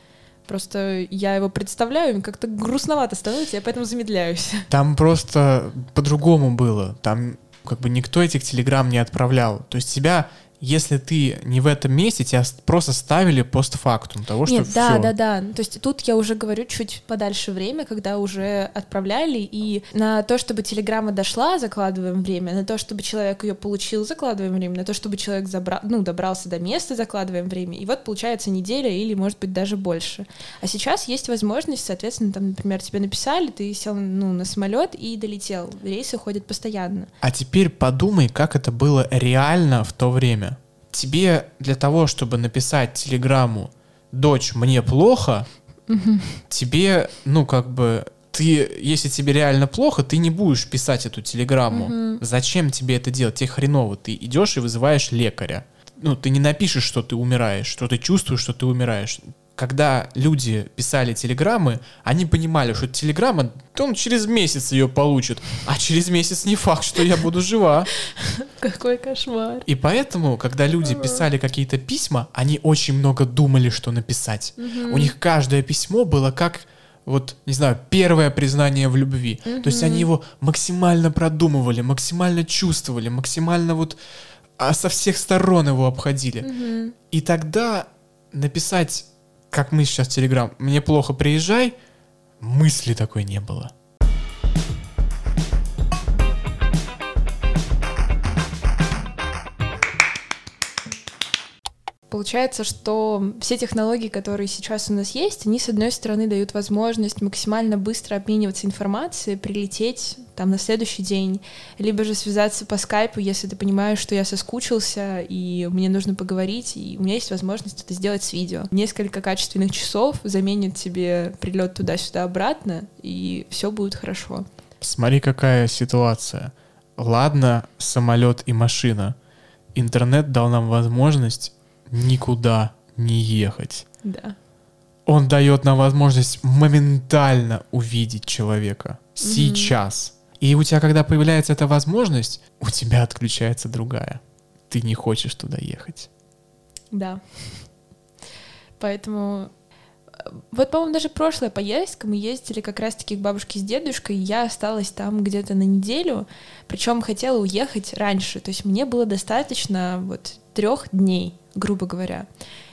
A: Просто я его представляю, и как-то грустновато становится, я поэтому замедляюсь.
B: там просто по-другому было. Там как бы никто этих телеграмм не отправлял. То есть тебя, если ты не в этом месте, тебя просто ставили постфактум того, что
A: Нет, да,
B: всё.
A: да, да. То есть тут я уже говорю чуть подальше время, когда уже отправляли, и на то, чтобы телеграмма дошла, закладываем время, на то, чтобы человек ее получил, закладываем время, на то, чтобы человек забрал, ну, добрался до места, закладываем время. И вот получается неделя или, может быть, даже больше. А сейчас есть возможность, соответственно, там, например, тебе написали, ты сел ну, на самолет и долетел. Рейсы ходят постоянно.
B: А теперь подумай, как это было реально в то время. Тебе для того, чтобы написать телеграмму «Дочь, мне плохо», тебе, ну, как бы, ты, если тебе реально плохо, ты не будешь писать эту телеграмму. Зачем тебе это делать? Тебе хреново. Ты идешь и вызываешь лекаря. Ну, ты не напишешь, что ты умираешь, что ты чувствуешь, что ты умираешь. Когда люди писали телеграммы, они понимали, что телеграмма, то он через месяц ее получит, а через месяц не факт, что я буду жива.
A: Какой кошмар.
B: И поэтому, когда люди писали какие-то письма, они очень много думали, что написать. У них каждое письмо было как, вот, не знаю, первое признание в любви. То есть они его максимально продумывали, максимально чувствовали, максимально вот а со всех сторон его обходили.
A: Мгм.
B: И тогда написать, как мы сейчас Телеграм, «Мне плохо, приезжай», мысли такой не было.
A: Получается, что все технологии, которые сейчас у нас есть, они, с одной стороны, дают возможность максимально быстро обмениваться информацией, прилететь там на следующий день, либо же связаться по скайпу, если ты понимаешь, что я соскучился, и мне нужно поговорить, и у меня есть возможность это сделать с видео. Несколько качественных часов заменит тебе прилет туда-сюда обратно, и все будет хорошо.
B: Смотри, какая ситуация. Ладно, самолет и машина. Интернет дал нам возможность никуда не ехать.
A: Да.
B: Он дает нам возможность моментально увидеть человека. Сейчас. И у тебя, когда появляется эта возможность, у тебя отключается другая. Ты не хочешь туда ехать.
A: Да. Поэтому э, вот, по-моему, даже прошлая поездка, мы ездили как раз-таки к бабушке с дедушкой, и я осталась там где-то на неделю, причем хотела уехать раньше, то есть мне было достаточно вот трех дней, грубо говоря.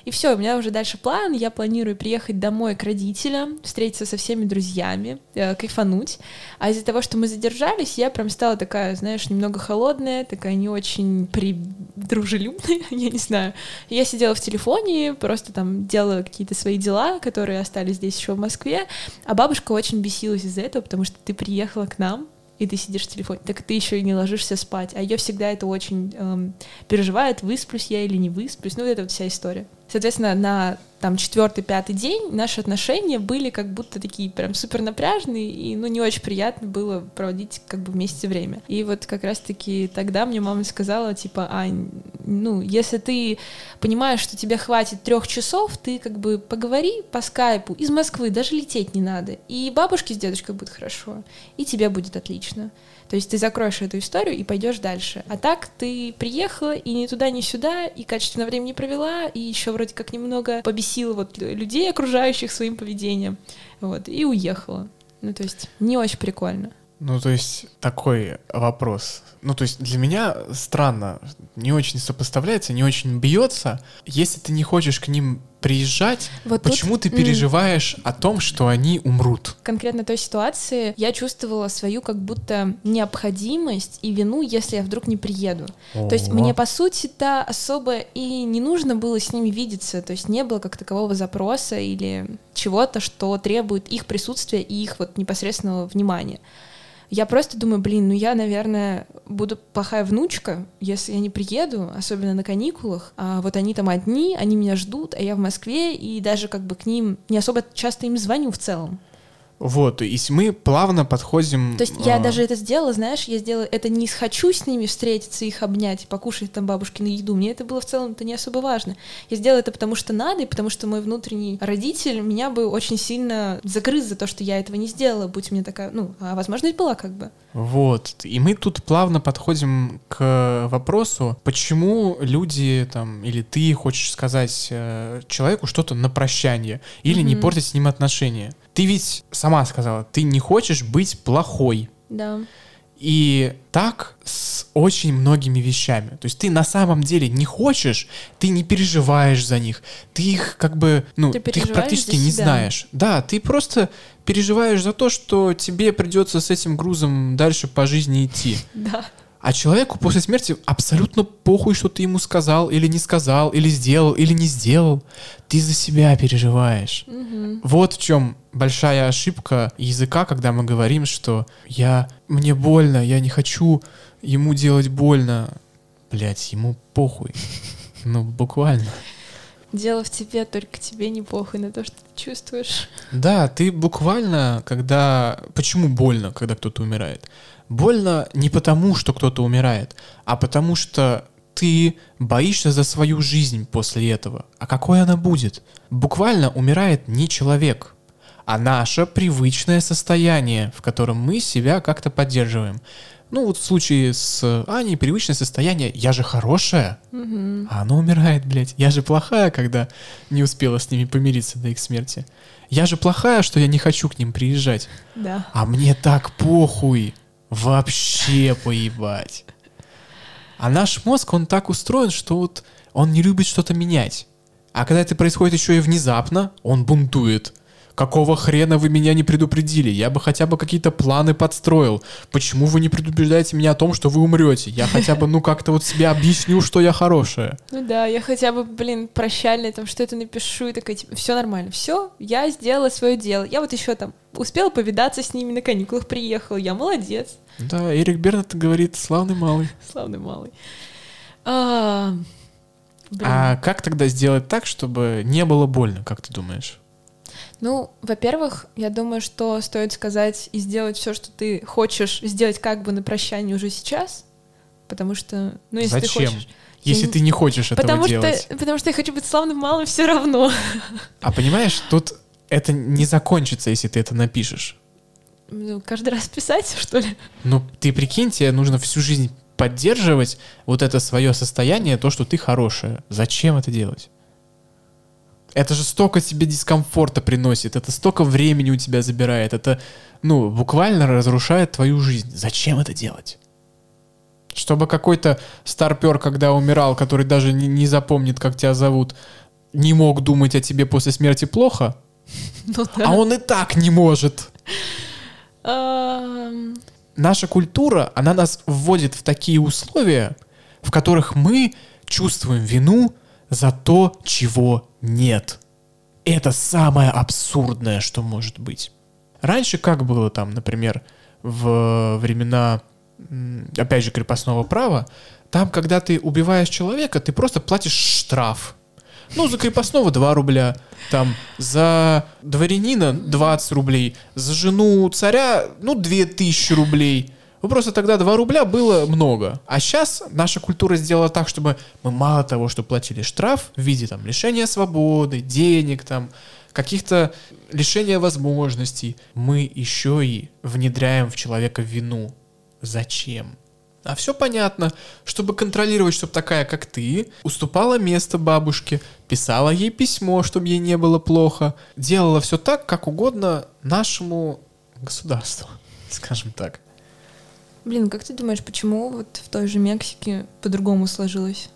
A: И все, у меня уже дальше план. Я планирую приехать домой к родителям, встретиться со всеми друзьями, э, кайфануть. А из-за того, что мы задержались, я прям стала такая, знаешь, немного холодная, такая не очень при... дружелюбная, я не знаю. Я сидела в телефоне, просто там делала какие-то свои дела, которые остались здесь еще в Москве. А бабушка очень бесилась из-за этого, потому что ты приехала к нам, и ты сидишь в телефоне, так ты еще и не ложишься спать. А ее всегда это очень эм, переживает, высплюсь я или не высплюсь. Ну, это вот вся история. Соответственно, на там четвертый, пятый день наши отношения были как будто такие прям супер напряжные, и ну не очень приятно было проводить как бы вместе время. И вот как раз-таки тогда мне мама сказала, типа, Ань, ну, если ты понимаешь, что тебе хватит трех часов, ты как бы поговори по скайпу из Москвы, даже лететь не надо. И бабушке с дедушкой будет хорошо, и тебе будет отлично. То есть ты закроешь эту историю и пойдешь дальше. А так ты приехала и ни туда, ни сюда, и качественно времени провела, и еще вроде как немного побесила вот людей, окружающих своим поведением. Вот, и уехала. Ну, то есть не очень прикольно.
B: Ну, то есть такой вопрос. Ну, то есть для меня странно, не очень сопоставляется, не очень бьется. Если ты не хочешь к ним приезжать, вот почему тут... ты переживаешь о том, что они умрут?
A: Конкретно той ситуации я чувствовала свою как будто необходимость и вину, если я вдруг не приеду. О-о-о. То есть мне, по сути-то, особо и не нужно было с ними видеться, то есть не было как такового запроса или чего-то, что требует их присутствия и их вот непосредственного внимания. Я просто думаю, блин, ну я, наверное, буду плохая внучка, если я не приеду, особенно на каникулах. А вот они там одни, они меня ждут, а я в Москве, и даже как бы к ним не особо часто им звоню в целом.
B: Вот, и мы плавно подходим...
A: То есть я а... даже это сделала, знаешь, я сделала это не хочу с ними встретиться, их обнять, покушать там бабушкину еду. Мне это было в целом это не особо важно. Я сделала это потому что надо, и потому что мой внутренний родитель меня бы очень сильно загрыз за то, что я этого не сделала, будь мне такая, ну, а возможность была как бы.
B: Вот, и мы тут плавно подходим к вопросу, почему люди там, или ты хочешь сказать э, человеку что-то на прощание, или mm-hmm. не портить с ним отношения. Ты ведь сама сказала, ты не хочешь быть плохой.
A: Да.
B: И так с очень многими вещами. То есть ты на самом деле не хочешь, ты не переживаешь за них, ты их как бы, ну, ты, ты их практически не знаешь. Да, ты просто переживаешь за то, что тебе придется с этим грузом дальше по жизни идти.
A: Да.
B: А человеку после смерти абсолютно похуй, что ты ему сказал, или не сказал, или сделал, или не сделал. Ты за себя переживаешь.
A: Угу.
B: Вот в чем большая ошибка языка, когда мы говорим, что я мне больно, я не хочу ему делать больно. Блять, ему похуй. Ну, буквально.
A: Дело в тебе, только тебе не похуй на то, что ты чувствуешь.
B: Да, ты буквально, когда... Почему больно, когда кто-то умирает? Больно не потому, что кто-то умирает, а потому что ты боишься за свою жизнь после этого. А какой она будет? Буквально умирает не человек, а наше привычное состояние, в котором мы себя как-то поддерживаем. Ну вот в случае с Аней привычное состояние «я же хорошая»,
A: угу.
B: а она умирает, блядь. Я же плохая, когда не успела с ними помириться до их смерти. Я же плохая, что я не хочу к ним приезжать.
A: Да.
B: А мне так похуй. Вообще поебать. А наш мозг, он так устроен, что вот он не любит что-то менять. А когда это происходит еще и внезапно, он бунтует. Какого хрена вы меня не предупредили? Я бы хотя бы какие-то планы подстроил. Почему вы не предупреждаете меня о том, что вы умрете? Я хотя бы, ну, как-то вот себе объясню, что я хорошая.
A: Ну да, я хотя бы, блин, прощальный, там что-то напишу и такая, типа, все нормально, все, я сделала свое дело. Я вот еще там успела повидаться с ними на каникулах, приехала, я молодец.
B: Да, Эрик Бернет говорит, славный малый.
A: Славный малый. А.
B: А как тогда сделать так, чтобы не было больно, как ты думаешь?
A: Ну, во-первых, я думаю, что стоит сказать и сделать все, что ты хочешь сделать как бы на прощание уже сейчас, потому что, ну, если
B: Зачем?
A: ты хочешь...
B: Если
A: Я
B: ты не хочешь этого
A: Потому
B: делать.
A: что, потому что я хочу быть славным малым все равно.
B: А понимаешь, тут это не закончится, если ты это напишешь.
A: Ну, каждый раз писать, что ли?
B: Ну, ты прикинь, тебе нужно всю жизнь поддерживать вот это свое состояние, то, что ты хорошая. Зачем это делать? Это же столько тебе дискомфорта приносит, это столько времени у тебя забирает, это, ну, буквально разрушает твою жизнь. Зачем это делать? Чтобы какой-то старпер, когда умирал, который даже не, не запомнит, как тебя зовут, не мог думать о тебе после смерти плохо,
A: Ну
B: а он и так не может.
A: Ам,
B: наша культура, она нас вводит в такие условия, в которых мы чувствуем вину за то, чего нет. Это самое абсурдное, что может быть. Раньше как было там, например, в времена, опять же, крепостного права, там, когда ты убиваешь человека, ты просто платишь штраф. Ну, за крепостного 2 рубля, там, за дворянина 20 рублей, за жену царя, ну, 2000 рублей. Ну, просто тогда 2 рубля было много. А сейчас наша культура сделала так, чтобы мы мало того, что платили штраф в виде там лишения свободы, денег, там, каких-то лишения возможностей, мы еще и внедряем в человека вину. Зачем? А все понятно. Чтобы контролировать, чтобы такая, как ты, уступала место бабушке, писала ей письмо, чтобы ей не было плохо, делала все так, как угодно нашему государству, скажем так.
A: Блин, как ты думаешь, почему вот в той же Мексике по-другому сложилось?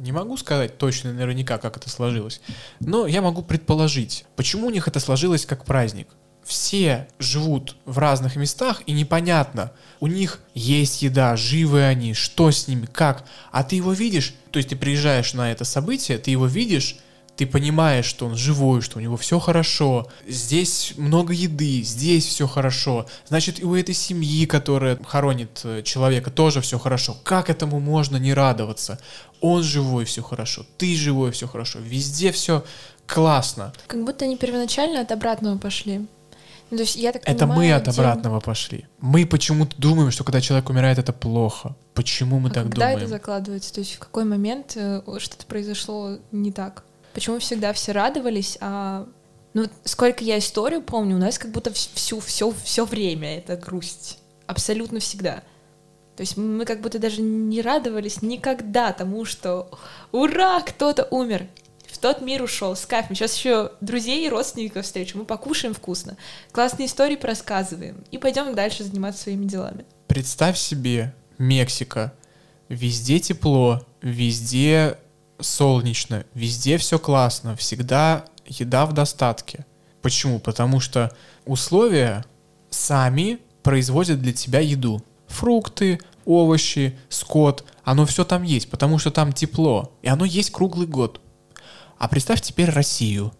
B: Не могу сказать точно наверняка, как это сложилось, но я могу предположить, почему у них это сложилось как праздник. Все живут в разных местах, и непонятно, у них есть еда, живы они, что с ними, как. А ты его видишь, то есть ты приезжаешь на это событие, ты его видишь, ты понимаешь, что он живой, что у него все хорошо, здесь много еды, здесь все хорошо, значит и у этой семьи, которая хоронит э, человека, тоже все хорошо. Как этому можно не радоваться? Он живой, все хорошо, ты живой, все хорошо, везде все классно.
A: Как будто они первоначально от обратного пошли. Ну, то есть я так
B: Это мы
A: понимаю,
B: от
A: тем-
B: обратного пошли. Мы почему-то думаем, что когда человек умирает, это плохо. Почему мы
A: А
B: так
A: когда это
B: думаем?
A: закладывается? То есть в какой момент э, что-то произошло не так? Почему всегда все радовались, а ну сколько я историю помню, у нас как будто вс- всю все все время это грусть, абсолютно всегда. То есть мы как будто даже не радовались никогда тому, что ура, кто-то умер, в тот мир ушел, с кайфом. Сейчас еще друзей и родственников встречу, мы покушаем вкусно, классные истории рассказываем и пойдем дальше заниматься своими делами.
B: Представь себе, Мексика. Везде тепло, везде солнечно, везде все классно, всегда еда в достатке. Почему? Потому что условия сами производят для тебя еду. Фрукты, овощи, скот, оно все там есть, потому что там тепло, и оно есть круглый год. А представь теперь Россию,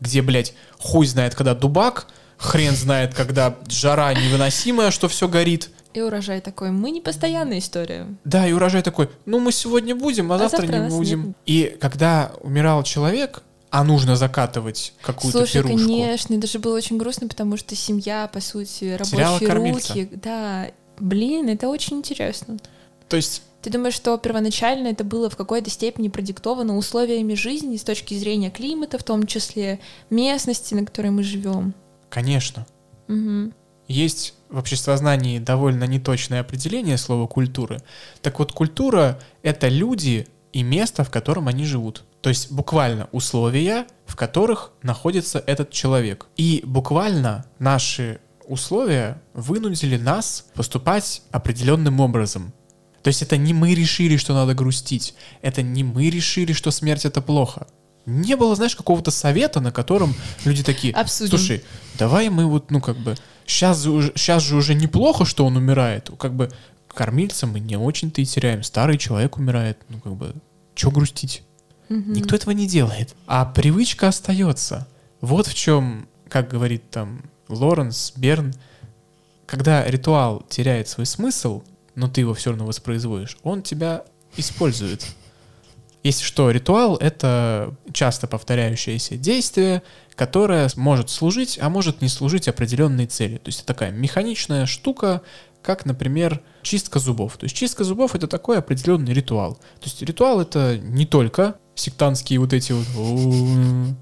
B: где, блядь, хуй знает, когда дубак, хрен знает, когда жара невыносимая, что все горит,
A: И урожай такой, мы не постоянная история.
B: да, и урожай такой, ну мы сегодня будем, а,
A: А
B: завтра,
A: завтра
B: не будем.
A: нет.
B: И когда умирал человек, а нужно закатывать какую-то
A: Слушай,
B: пирушку.
A: конечно, и даже было очень грустно, потому что семья, по сути, рабочие руки. Да, блин, это очень интересно.
B: То есть,
A: Ты думаешь, что первоначально это было в какой-то степени продиктовано условиями жизни с точки зрения климата, в том числе местности, на которой мы живем?
B: конечно,
A: Мгм.
B: есть в обществознании довольно неточное определение слова культуры. Так вот, культура — это люди и место, в котором они живут. То есть буквально условия, в которых находится этот человек. И буквально наши условия вынудили нас поступать определенным образом. То есть это не мы решили, что надо грустить. Это не мы решили, что смерть это плохо. Не было, знаешь, какого-то совета, на котором люди такие,
A: Обсудим.
B: слушай, давай мы вот, ну, как бы, сейчас, сейчас же уже неплохо, что он умирает. Как бы, кормильца мы не очень-то и теряем. Старый человек умирает. Ну, как бы, что грустить?
A: Мгм.
B: Никто этого не делает. А привычка остается. Вот в чем, как говорит там Лоренс, Берн, когда ритуал теряет свой смысл, но ты его все равно воспроизводишь, он тебя использует. Если что, ритуал — это часто повторяющееся действие, которое может служить, а может не служить определенной цели. То есть это такая механичная штука, как, например, чистка зубов. То есть чистка зубов — это такой определенный ритуал. То есть ритуал — это не только сектантские вот эти вот...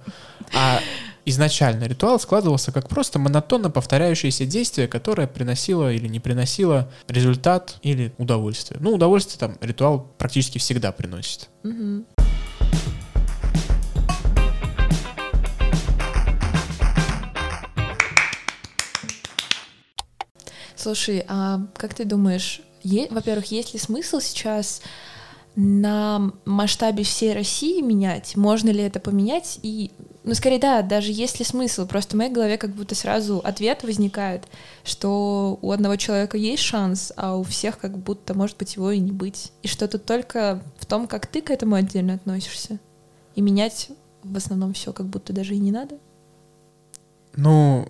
B: А изначально ритуал складывался как просто монотонно повторяющееся действие, которое приносило или не приносило результат или удовольствие. Ну, удовольствие там ритуал практически всегда приносит.
A: Мгм. Слушай, а как ты думаешь, е- во-первых, есть ли смысл сейчас на масштабе всей России менять? Можно ли это поменять? И, ну, скорее, да, даже есть ли смысл? Просто в моей голове как будто сразу ответ возникает, что у одного человека есть шанс, а у всех как будто, может быть, его и не быть. И что тут только в том, как ты к этому отдельно относишься. И менять в основном все как будто даже и не надо.
B: Ну,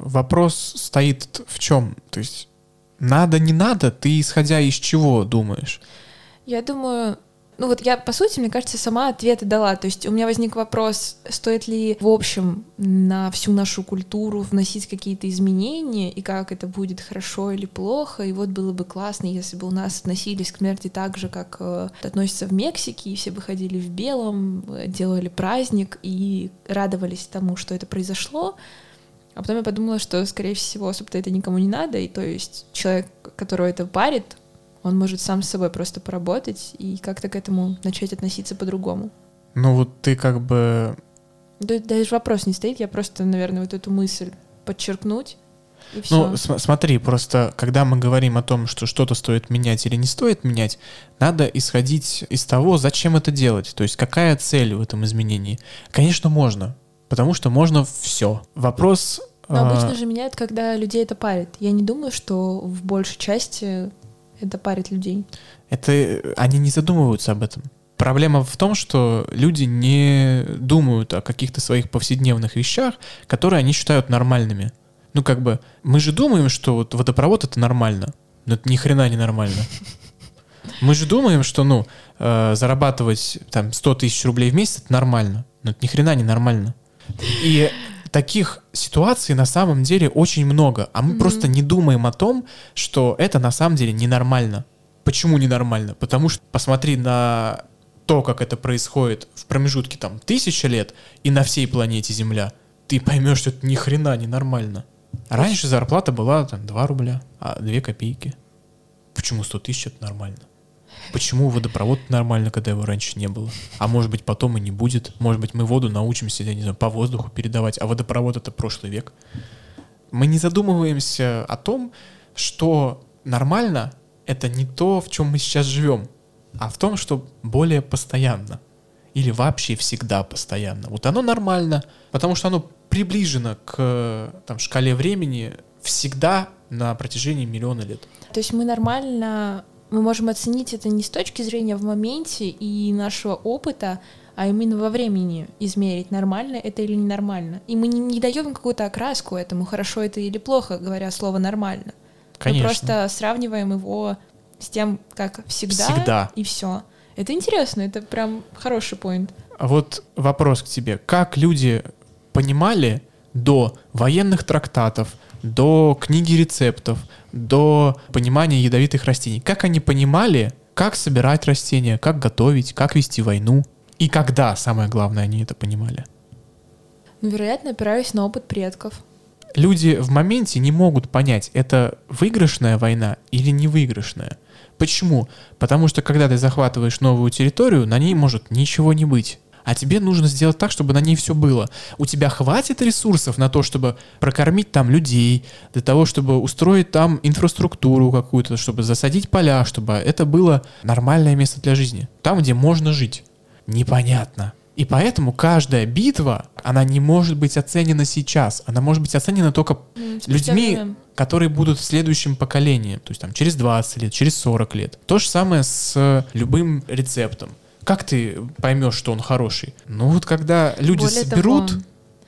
B: вопрос стоит в чем? То есть надо, не надо, ты исходя из чего думаешь?
A: Я думаю, ну вот я, по сути, мне кажется, сама ответы дала. То есть у меня возник вопрос, стоит ли в общем на всю нашу культуру вносить какие-то изменения, и как это будет хорошо или плохо. И вот было бы классно, если бы у нас относились к смерти так же, как э, относятся в Мексике, и все бы ходили в белом, э, делали праздник и радовались тому, что это произошло. А потом я подумала, что, скорее всего, особо-то это никому не надо, и то есть человек, которого это парит, он может сам с собой просто поработать и как-то к этому начать относиться по-другому.
B: Ну вот ты как бы...
A: Да, даже вопрос не стоит, я просто, наверное, вот эту мысль подчеркнуть.
B: Ну, см- смотри, просто когда мы говорим о том, что что-то стоит менять или не стоит менять, надо исходить из того, зачем это делать. То есть какая цель в этом изменении. Конечно, можно, потому что можно все. Вопрос...
A: Но
B: а,
A: обычно же меняют, когда людей это парит. Я не думаю, что в большей части это парит людей.
B: Это они не задумываются об этом. Проблема в том, что люди не думают о каких-то своих повседневных вещах, которые они считают нормальными. Ну, как бы, мы же думаем, что вот водопровод это нормально, но это ни хрена не нормально. Мы же думаем, что, ну, э, зарабатывать там 100 тысяч рублей в месяц это нормально, но это ни хрена не нормально. И таких ситуаций на самом деле очень много, а мы
A: Мгм.
B: просто не думаем о том, что это на самом деле ненормально. Почему ненормально? Потому что посмотри на то, как это происходит в промежутке там тысяча лет и на всей планете Земля, ты поймешь, что это ни хрена не нормально. Раньше зарплата была там 2 рубля, а 2 копейки. Почему 100 тысяч это нормально? Почему водопровод нормально, когда его раньше не было? А может быть потом и не будет? Может быть мы воду научимся, я не знаю, по воздуху передавать, а водопровод это прошлый век? Мы не задумываемся о том, что нормально это не то, в чем мы сейчас живем, а в том, что более постоянно. Или вообще всегда постоянно. Вот оно нормально, потому что оно приближено к там, шкале времени всегда на протяжении миллиона лет.
A: То есть мы нормально, мы можем оценить это не с точки зрения в моменте и нашего опыта, а именно во времени измерить, нормально это или ненормально. И мы не, не даем какую-то окраску этому, хорошо это или плохо, говоря слово нормально.
B: Конечно.
A: Мы просто сравниваем его с тем, как всегда,
B: Всегда.
A: и все. Это интересно, это прям хороший поинт.
B: А вот вопрос к тебе. Как люди понимали до военных трактатов, до книги рецептов, до понимания ядовитых растений, как они понимали, как собирать растения, как готовить, как вести войну, и когда, самое главное, они это понимали?
A: Ну, вероятно, опираюсь на опыт предков.
B: Люди в моменте не могут понять, это выигрышная война или невыигрышная. Почему? Потому что когда ты захватываешь новую территорию, на ней может ничего не быть. А тебе нужно сделать так, чтобы на ней все было. У тебя хватит ресурсов на то, чтобы прокормить там людей, для того, чтобы устроить там инфраструктуру какую-то, чтобы засадить поля, чтобы это было нормальное место для жизни. Там, где можно жить. Непонятно. И поэтому каждая битва, она не может быть оценена сейчас. Она может быть оценена только
A: спустя
B: людьми, которые будут в следующем поколении. То есть там через 20 лет, через 40 лет. То же самое с любым рецептом. Как ты поймешь, что он хороший? Ну вот когда люди
A: Более
B: соберут
A: того,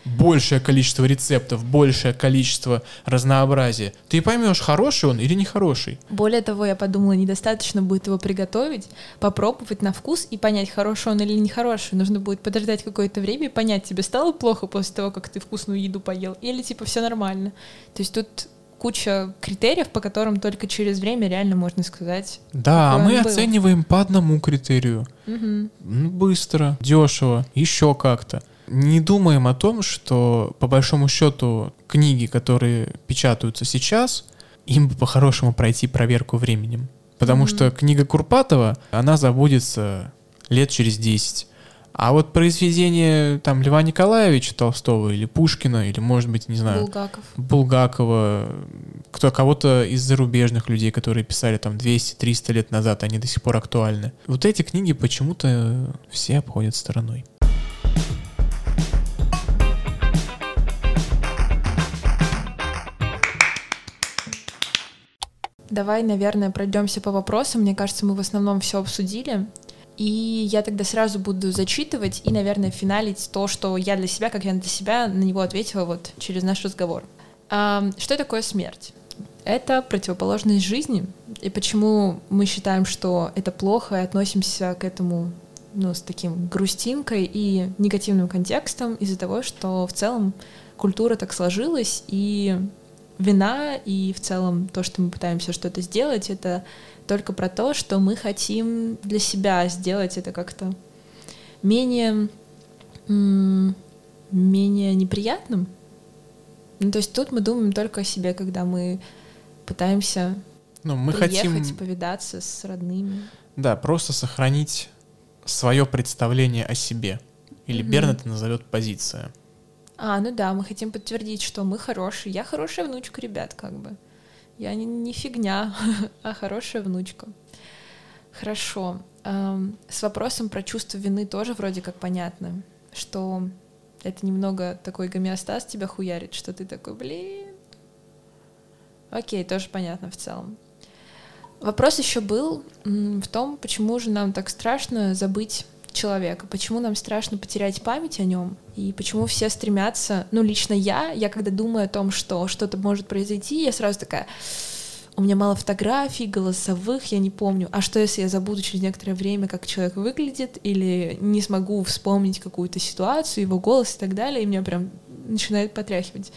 B: большее количество рецептов, большее количество разнообразия, ты поймешь, хороший он или нехороший.
A: Более того, я подумала, недостаточно будет его приготовить, попробовать на вкус и понять, хороший он или нехороший. Нужно будет подождать какое-то время и понять, тебе стало плохо после того, как ты вкусную еду поел, или типа все нормально. То есть тут куча критериев, по которым только через время реально можно сказать.
B: Да, а мы
A: был.
B: оцениваем по одному критерию.
A: «Мгм,
B: Ну, быстро, дешево, еще как-то. Не думаем о том, что по большому счету книги, которые печатаются сейчас, им бы по-хорошему пройти проверку временем. Потому
A: Мгм.
B: что книга Курпатова, она забудется лет через 10. А вот произведение там Льва Николаевича Толстого или Пушкина, или, может быть, не знаю,
A: Булгаков.
B: Булгакова, кто, кого-то из зарубежных людей, которые писали там 200-300 лет назад, они до сих пор актуальны. Вот эти книги почему-то все обходят стороной.
A: Давай, наверное, пройдемся по вопросам. Мне кажется, мы в основном все обсудили. И я тогда сразу буду зачитывать и, наверное, финалить то, что я для себя, как я для себя на него ответила вот через наш разговор. Ам, Что такое смерть? Это противоположность жизни. И почему мы считаем, что это плохо, и относимся к этому ну, с таким грустинкой и негативным контекстом из-за того, что в целом культура так сложилась, и вина, и в целом то, что мы пытаемся что-то сделать, это только про то, что мы хотим для себя сделать это как-то менее, менее неприятным. Ну, то есть тут мы думаем только о себе, когда мы пытаемся
B: Ну, мы
A: приехать,
B: хотим,
A: повидаться с родными.
B: да, просто сохранить свое представление о себе. Или
A: Мгм.
B: Берн это назовет позиция.
A: А, ну да, мы хотим подтвердить, что мы хорошие. Я хорошая внучка, ребят, как бы. Я не, не фигня, а хорошая внучка. Хорошо. Эм, с вопросом про чувство вины тоже вроде как понятно, что это немного такой гомеостаз тебя хуярит, что ты такой, блин. Окей, тоже понятно в целом. Вопрос еще был в том, почему же нам так страшно забыть человека, почему нам страшно потерять память о нем, и почему все стремятся, ну, лично я, я когда думаю о том, что что-то может произойти, я сразу такая, у меня мало фотографий, голосовых, я не помню. А что, если я забуду через некоторое время, как человек выглядит, или не смогу вспомнить какую-то ситуацию, его голос и так далее, и меня прям начинает потряхивать.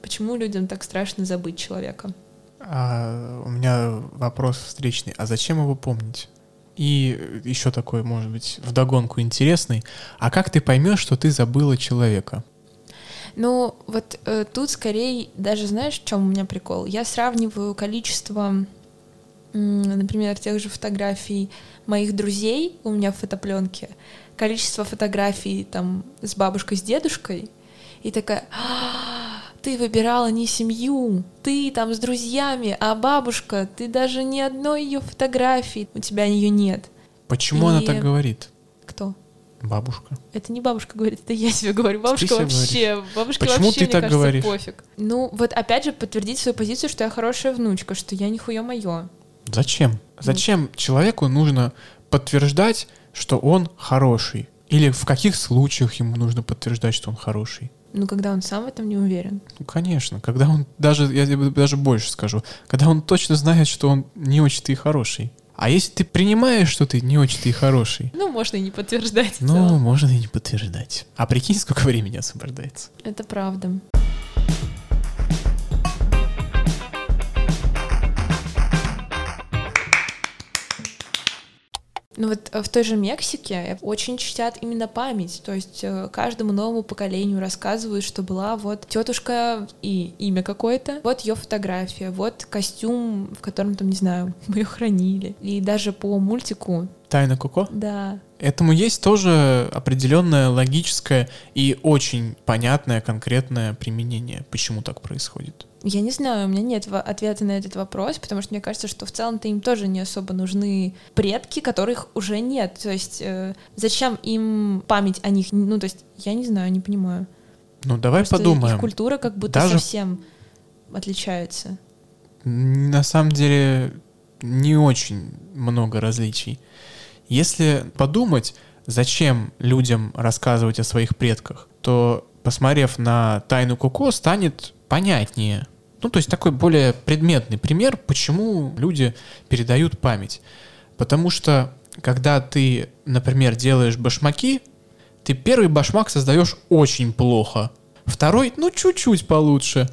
A: Почему людям так страшно забыть человека?
B: А у меня вопрос встречный. А зачем его помнить? И еще такой, может быть, вдогонку интересный. А как ты поймешь, что ты забыла человека?
A: Ну, вот э, тут скорее, даже знаешь, в чем у меня прикол? Я сравниваю количество, например, тех же фотографий моих друзей у меня в фотопленке, количество фотографий там с бабушкой, с дедушкой, и такая, «А, ты выбирала не семью, ты там с друзьями, а бабушка, ты даже ни одной ее фотографии, у тебя ее нет.
B: Почему она
A: И-
B: так говорит?
A: Кто?
B: Бабушка.
A: Это не бабушка говорит, это я себе говорю. Бабушка
B: себе
A: вообще, бабушке
B: Почему
A: вообще,
B: ты
A: мне
B: так
A: кажется,
B: говоришь?
A: пофиг. Ну, вот опять же подтвердить свою позицию, что я хорошая внучка, что я нихуя мое.
B: Зачем? Зачем человеку нужно подтверждать, что он хороший? Или в каких случаях ему нужно подтверждать, что он хороший?
A: Ну, когда он сам в этом не уверен.
B: Ну, конечно, когда он даже, я тебе даже больше скажу, когда он точно знает, что он не очень-то и хороший. А если ты принимаешь, что ты не очень-то и хороший,
A: Ну, можно и не подтверждать.
B: ну, можно и не подтверждать. А прикинь, сколько времени освобождается.
A: Это правда. Ну вот э, в той же Мексике очень чтят именно память, то есть э, каждому новому поколению рассказывают, что была вот тетушка и имя какое-то, вот ее фотография, вот костюм, в котором там, не знаю, мы ее хранили. И даже по мультику,
B: Тайна Коко?
A: да,
B: Этому есть тоже определенное логическое и очень понятное конкретное применение, почему так происходит.
A: Я не знаю, у меня нет ответа на этот вопрос, потому что мне кажется, что в целом-то им тоже не особо нужны предки, которых уже нет. То есть э, зачем им память о них? Ну, то есть я не знаю, не понимаю.
B: Ну, давай Просто подумаем.
A: Их культура как будто Даже... совсем отличается.
B: На самом деле не очень много различий. Если подумать, зачем людям рассказывать о своих предках, то, посмотрев на тайну Коко, станет понятнее. Ну, то есть такой более предметный пример, почему люди передают память. Потому что, когда ты, например, делаешь башмаки, ты первый башмак создаешь очень плохо. Второй, ну, чуть-чуть получше.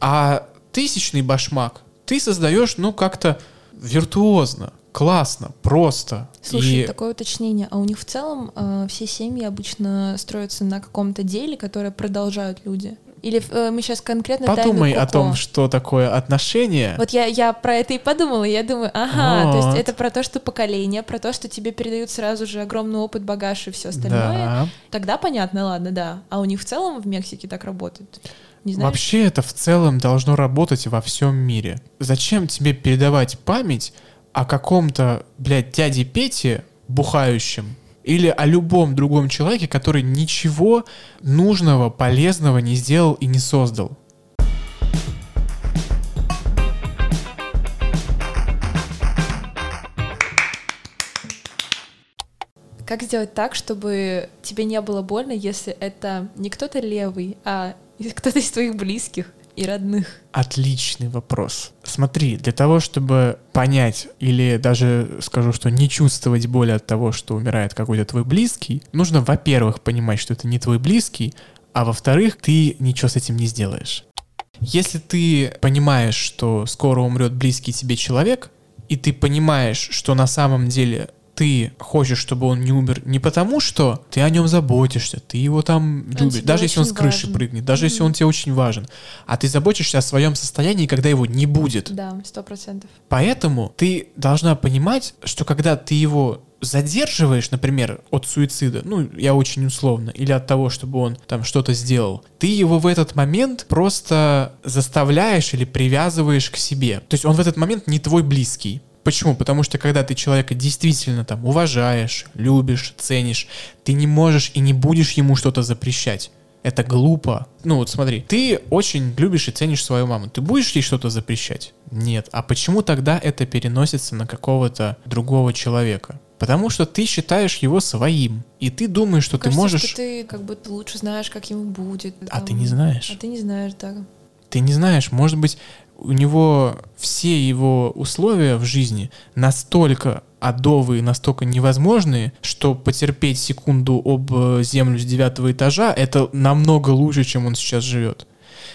B: А тысячный башмак ты создаешь, ну, как-то виртуозно, классно, просто.
A: Слушай, и... такое уточнение. А у них в целом э, все семьи обычно строятся на каком-то деле, которое продолжают люди? Или э, мы сейчас конкретно
B: Подумай о том, что такое отношения.
A: Вот я, я про это и подумала. Я думаю, ага, вот. то есть это про то, что поколение, про то, что тебе передают сразу же огромный опыт, багаж и все остальное. Да. Тогда понятно, ладно, да. А у них в целом в Мексике так работает?
B: Не Вообще это в целом должно работать во всем мире. Зачем тебе передавать память о каком-то, блядь, дяде Пете бухающем, или о любом другом человеке, который ничего нужного, полезного не сделал и не создал.
A: Как сделать так, чтобы тебе не было больно, если это не кто-то левый, а кто-то из твоих близких? И родных?
B: Отличный вопрос. Смотри, для того, чтобы понять или даже скажу, что не чувствовать боли от того, что умирает какой-то твой близкий, нужно, во-первых, понимать, что это не твой близкий, а во-вторых, ты ничего с этим не сделаешь. Если ты понимаешь, что скоро умрет близкий тебе человек, и ты понимаешь, что на самом деле ты хочешь, чтобы он не умер не потому, что ты о нем заботишься, ты его там он любишь, даже если он с крыши важен. прыгнет, даже mm-hmm. если он тебе очень важен, а ты заботишься о своем состоянии, когда его не будет.
A: Да, сто процентов.
B: Поэтому ты должна понимать, что когда ты его задерживаешь, например, от суицида, ну, я очень условно, или от того, чтобы он там что-то сделал, ты его в этот момент просто заставляешь или привязываешь к себе. То есть он в этот момент не твой близкий. Почему? Потому что когда ты человека действительно там уважаешь, любишь, ценишь, ты не можешь и не будешь ему что-то запрещать. Это глупо. Ну вот смотри, ты очень любишь и ценишь свою маму. Ты будешь ей что-то запрещать? Нет. А почему тогда это переносится на какого-то другого человека? Потому что ты считаешь его своим, и ты думаешь, что
A: Кажется,
B: ты можешь...
A: Что ты как будто лучше знаешь, как ему будет.
B: А там... ты не знаешь.
A: А ты не знаешь, да.
B: Ты не знаешь, может быть, у него все его условия в жизни настолько адовые, настолько невозможные, что потерпеть секунду об э, землю с девятого этажа это намного лучше, чем он сейчас живет.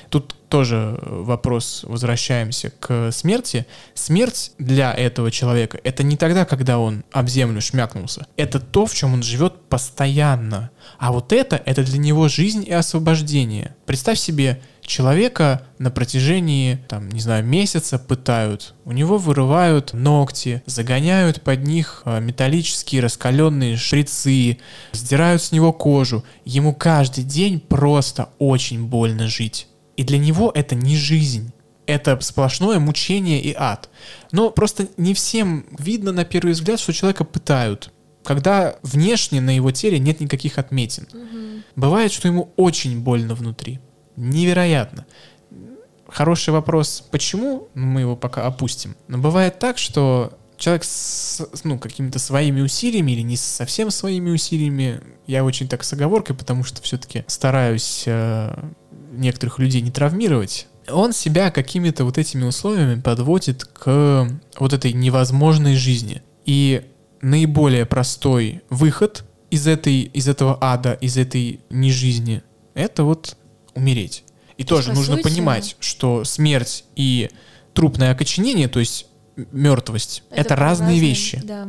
B: Тут тоже вопрос, возвращаемся к смерти. Смерть для этого человека — это не тогда, когда он об землю шмякнулся. Это то, в чем он живет постоянно. А вот это — это для него жизнь и освобождение. Представь себе, человека на протяжении, там, не знаю, месяца пытают. У него вырывают ногти, загоняют под них а, металлические раскаленные шприцы, сдирают с него кожу. Ему каждый день просто очень больно жить. И для него это не жизнь. Это сплошное мучение и ад. Но просто не всем видно на первый взгляд, что человека пытают когда внешне на его теле нет никаких отметин. Угу. Бывает, что ему очень больно внутри. Невероятно. Хороший вопрос, почему, ну, мы его пока опустим. Но бывает так, что человек с ну, какими-то своими усилиями или не совсем своими усилиями, я очень так с оговоркой, потому что все-таки стараюсь э, некоторых людей не травмировать, он себя какими-то вот этими условиями подводит к вот этой невозможной жизни. И наиболее простой выход из, этой, из этого ада, из этой нежизни, это вот умереть. И то тоже нужно сути... понимать, что смерть и трупное окоченение, то есть мертвость, это, это разные, разные вещи.
A: Да.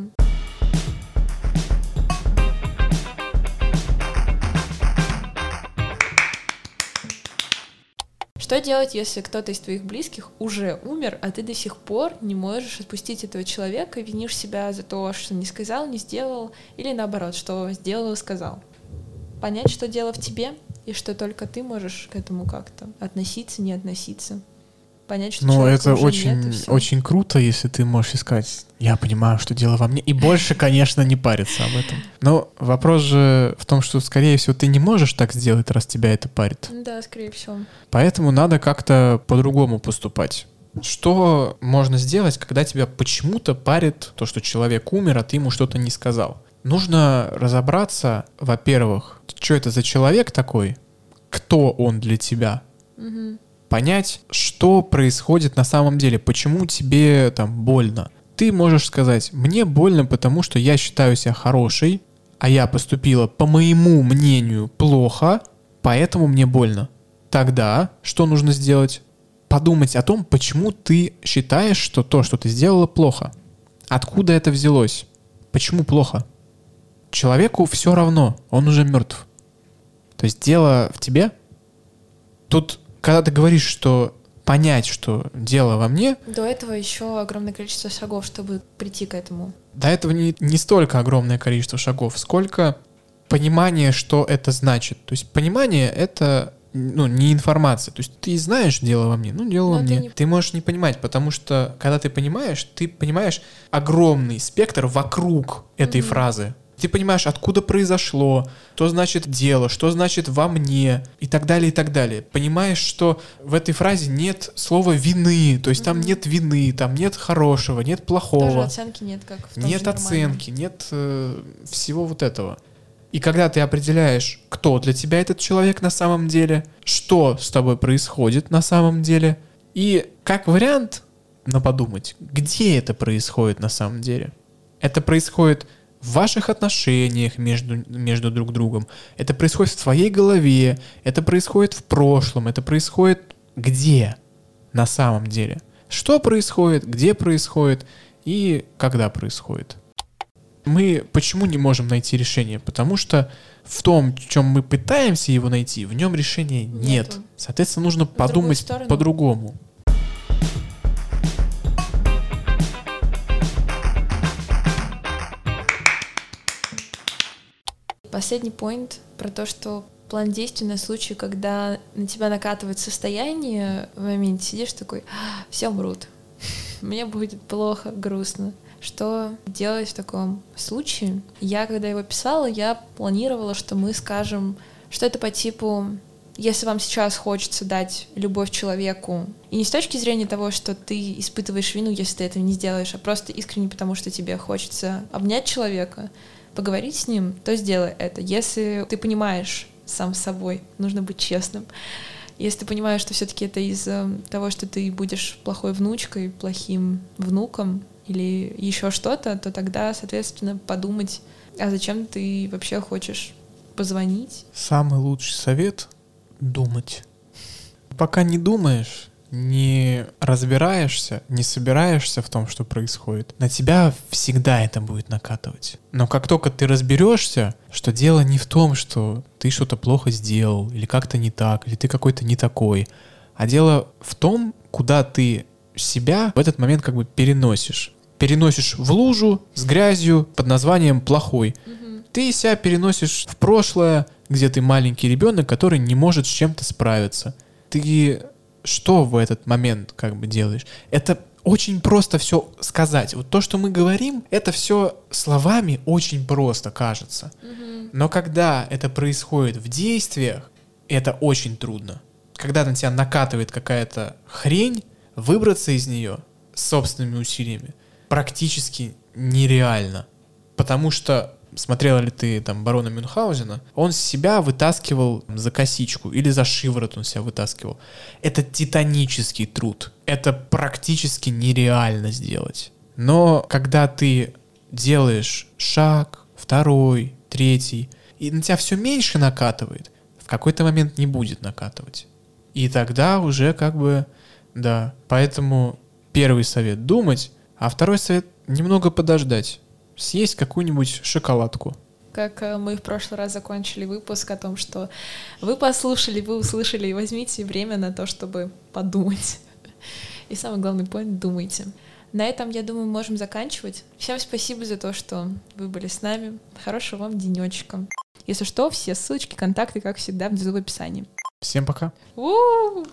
A: Что делать, если кто-то из твоих близких уже умер, а ты до сих пор не можешь отпустить этого человека, винишь себя за то, что не сказал, не сделал, или наоборот, что сделал и сказал? Понять, что дело в тебе, и что только ты можешь к этому как-то относиться, не относиться. понять, что
B: Ну,
A: человека
B: это очень,
A: нет,
B: очень круто, если ты можешь искать. Я понимаю, что дело во мне. И больше, конечно, не париться об этом. Но вопрос же в том, что, скорее всего, ты не можешь так сделать, раз тебя это парит.
A: Да, скорее всего.
B: Поэтому надо как-то по-другому поступать. Что можно сделать, когда тебя почему-то парит то, что человек умер, а ты ему что-то не сказал? Нужно разобраться, во-первых, что это за человек такой, кто он для тебя,
A: Мгм.
B: понять, что происходит на самом деле, почему тебе там больно. Ты можешь сказать, мне больно, потому что я считаю себя хорошей, а я поступила, по моему мнению, плохо, поэтому мне больно. Тогда что нужно сделать? Подумать о том, почему ты считаешь, что то, что ты сделала, плохо. Откуда это взялось? Почему плохо? Человеку все равно, он уже мертв. То есть дело в тебе. Тут, когда ты говоришь, что понять, что дело во мне,
A: До этого еще огромное количество шагов, чтобы прийти к этому.
B: до этого не, не столько огромное количество шагов, сколько понимание, что это значит. То есть понимание — это ну, не информация. То есть ты знаешь дело во мне, ну, дело во
A: Но ты
B: мне.
A: не-
B: Ты можешь не понимать, потому что, когда ты понимаешь, ты понимаешь огромный спектр вокруг этой
A: Мгм.
B: фразы. Ты понимаешь, откуда произошло, что значит дело, что значит во мне и так далее, и так далее. Понимаешь, что в этой фразе нет слова вины, то есть там нет вины, там нет хорошего, нет плохого.
A: Даже оценки нет, как в том
B: Нет
A: же нормальном.
B: оценки, нет э, всего вот этого. И когда ты определяешь, кто для тебя этот человек на самом деле, что с тобой происходит на самом деле, и как вариант, но подумать, где это происходит на самом деле. Это происходит в ваших отношениях между, между друг другом, это происходит в твоей голове, это происходит в прошлом, это происходит где на самом деле. Что происходит, где происходит и когда происходит. Мы почему не можем найти решение? Потому что в том, в чем мы пытаемся его найти, в нем решения нет.
A: Нету.
B: Соответственно, нужно
A: другую
B: подумать по-другому.
A: Последний поинт про то, что план действий на случай, когда на тебя накатывает состояние, в моменте сидишь такой, все умрут, мне будет плохо, грустно. Что делать в таком случае? Я, когда его писала, я планировала, что мы скажем, что это по типу, если вам сейчас хочется дать любовь человеку, и не с точки зрения того, что ты испытываешь вину, если ты этого не сделаешь, а просто искренне потому, что тебе хочется обнять человека, поговорить с ним, то сделай это. Если ты понимаешь сам с собой, нужно быть честным. Если ты понимаешь, что все-таки это из-за того, что ты будешь плохой внучкой, плохим внуком или еще что-то, то тогда, соответственно, подумать, а зачем ты вообще хочешь позвонить?
B: Самый лучший совет — думать. Пока не думаешь, не разбираешься, не собираешься в том, что происходит, на тебя всегда это будет накатывать. Но как только ты разберешься, что дело не в том, что ты что-то плохо сделал, или как-то не так, или ты какой-то не такой, а дело в том, куда ты себя в этот момент как бы переносишь. Переносишь в лужу с грязью под названием «плохой». Ты себя переносишь в прошлое, где ты маленький ребенок, который не может с чем-то справиться. Ты что в этот момент как бы делаешь? Это очень просто все сказать. Вот то, что мы говорим, это все словами очень просто кажется. Но когда это происходит в действиях, это очень трудно. Когда на тебя накатывает какая-то хрень, выбраться из нее собственными усилиями практически нереально. Потому что смотрела ли ты там барона Мюнхгаузена, он себя вытаскивал за косичку или за шиворот он себя вытаскивал. Это титанический труд. Это практически нереально сделать. Но когда ты делаешь шаг, второй, третий, и на тебя все меньше накатывает, в какой-то момент не будет накатывать. И тогда уже как бы, да. Поэтому первый совет думать, а второй совет немного подождать. Съесть какую-нибудь шоколадку.
A: Как э, мы в прошлый раз закончили выпуск о том, что вы послушали, вы услышали, и возьмите время на то, чтобы подумать. И самый главный point — думайте. На этом, я думаю, можем заканчивать. Всем спасибо за то, что вы были с нами. Хорошего вам денечка. Если что, все ссылочки, контакты, как всегда, внизу в описании.
B: Всем пока.
A: У-у-у!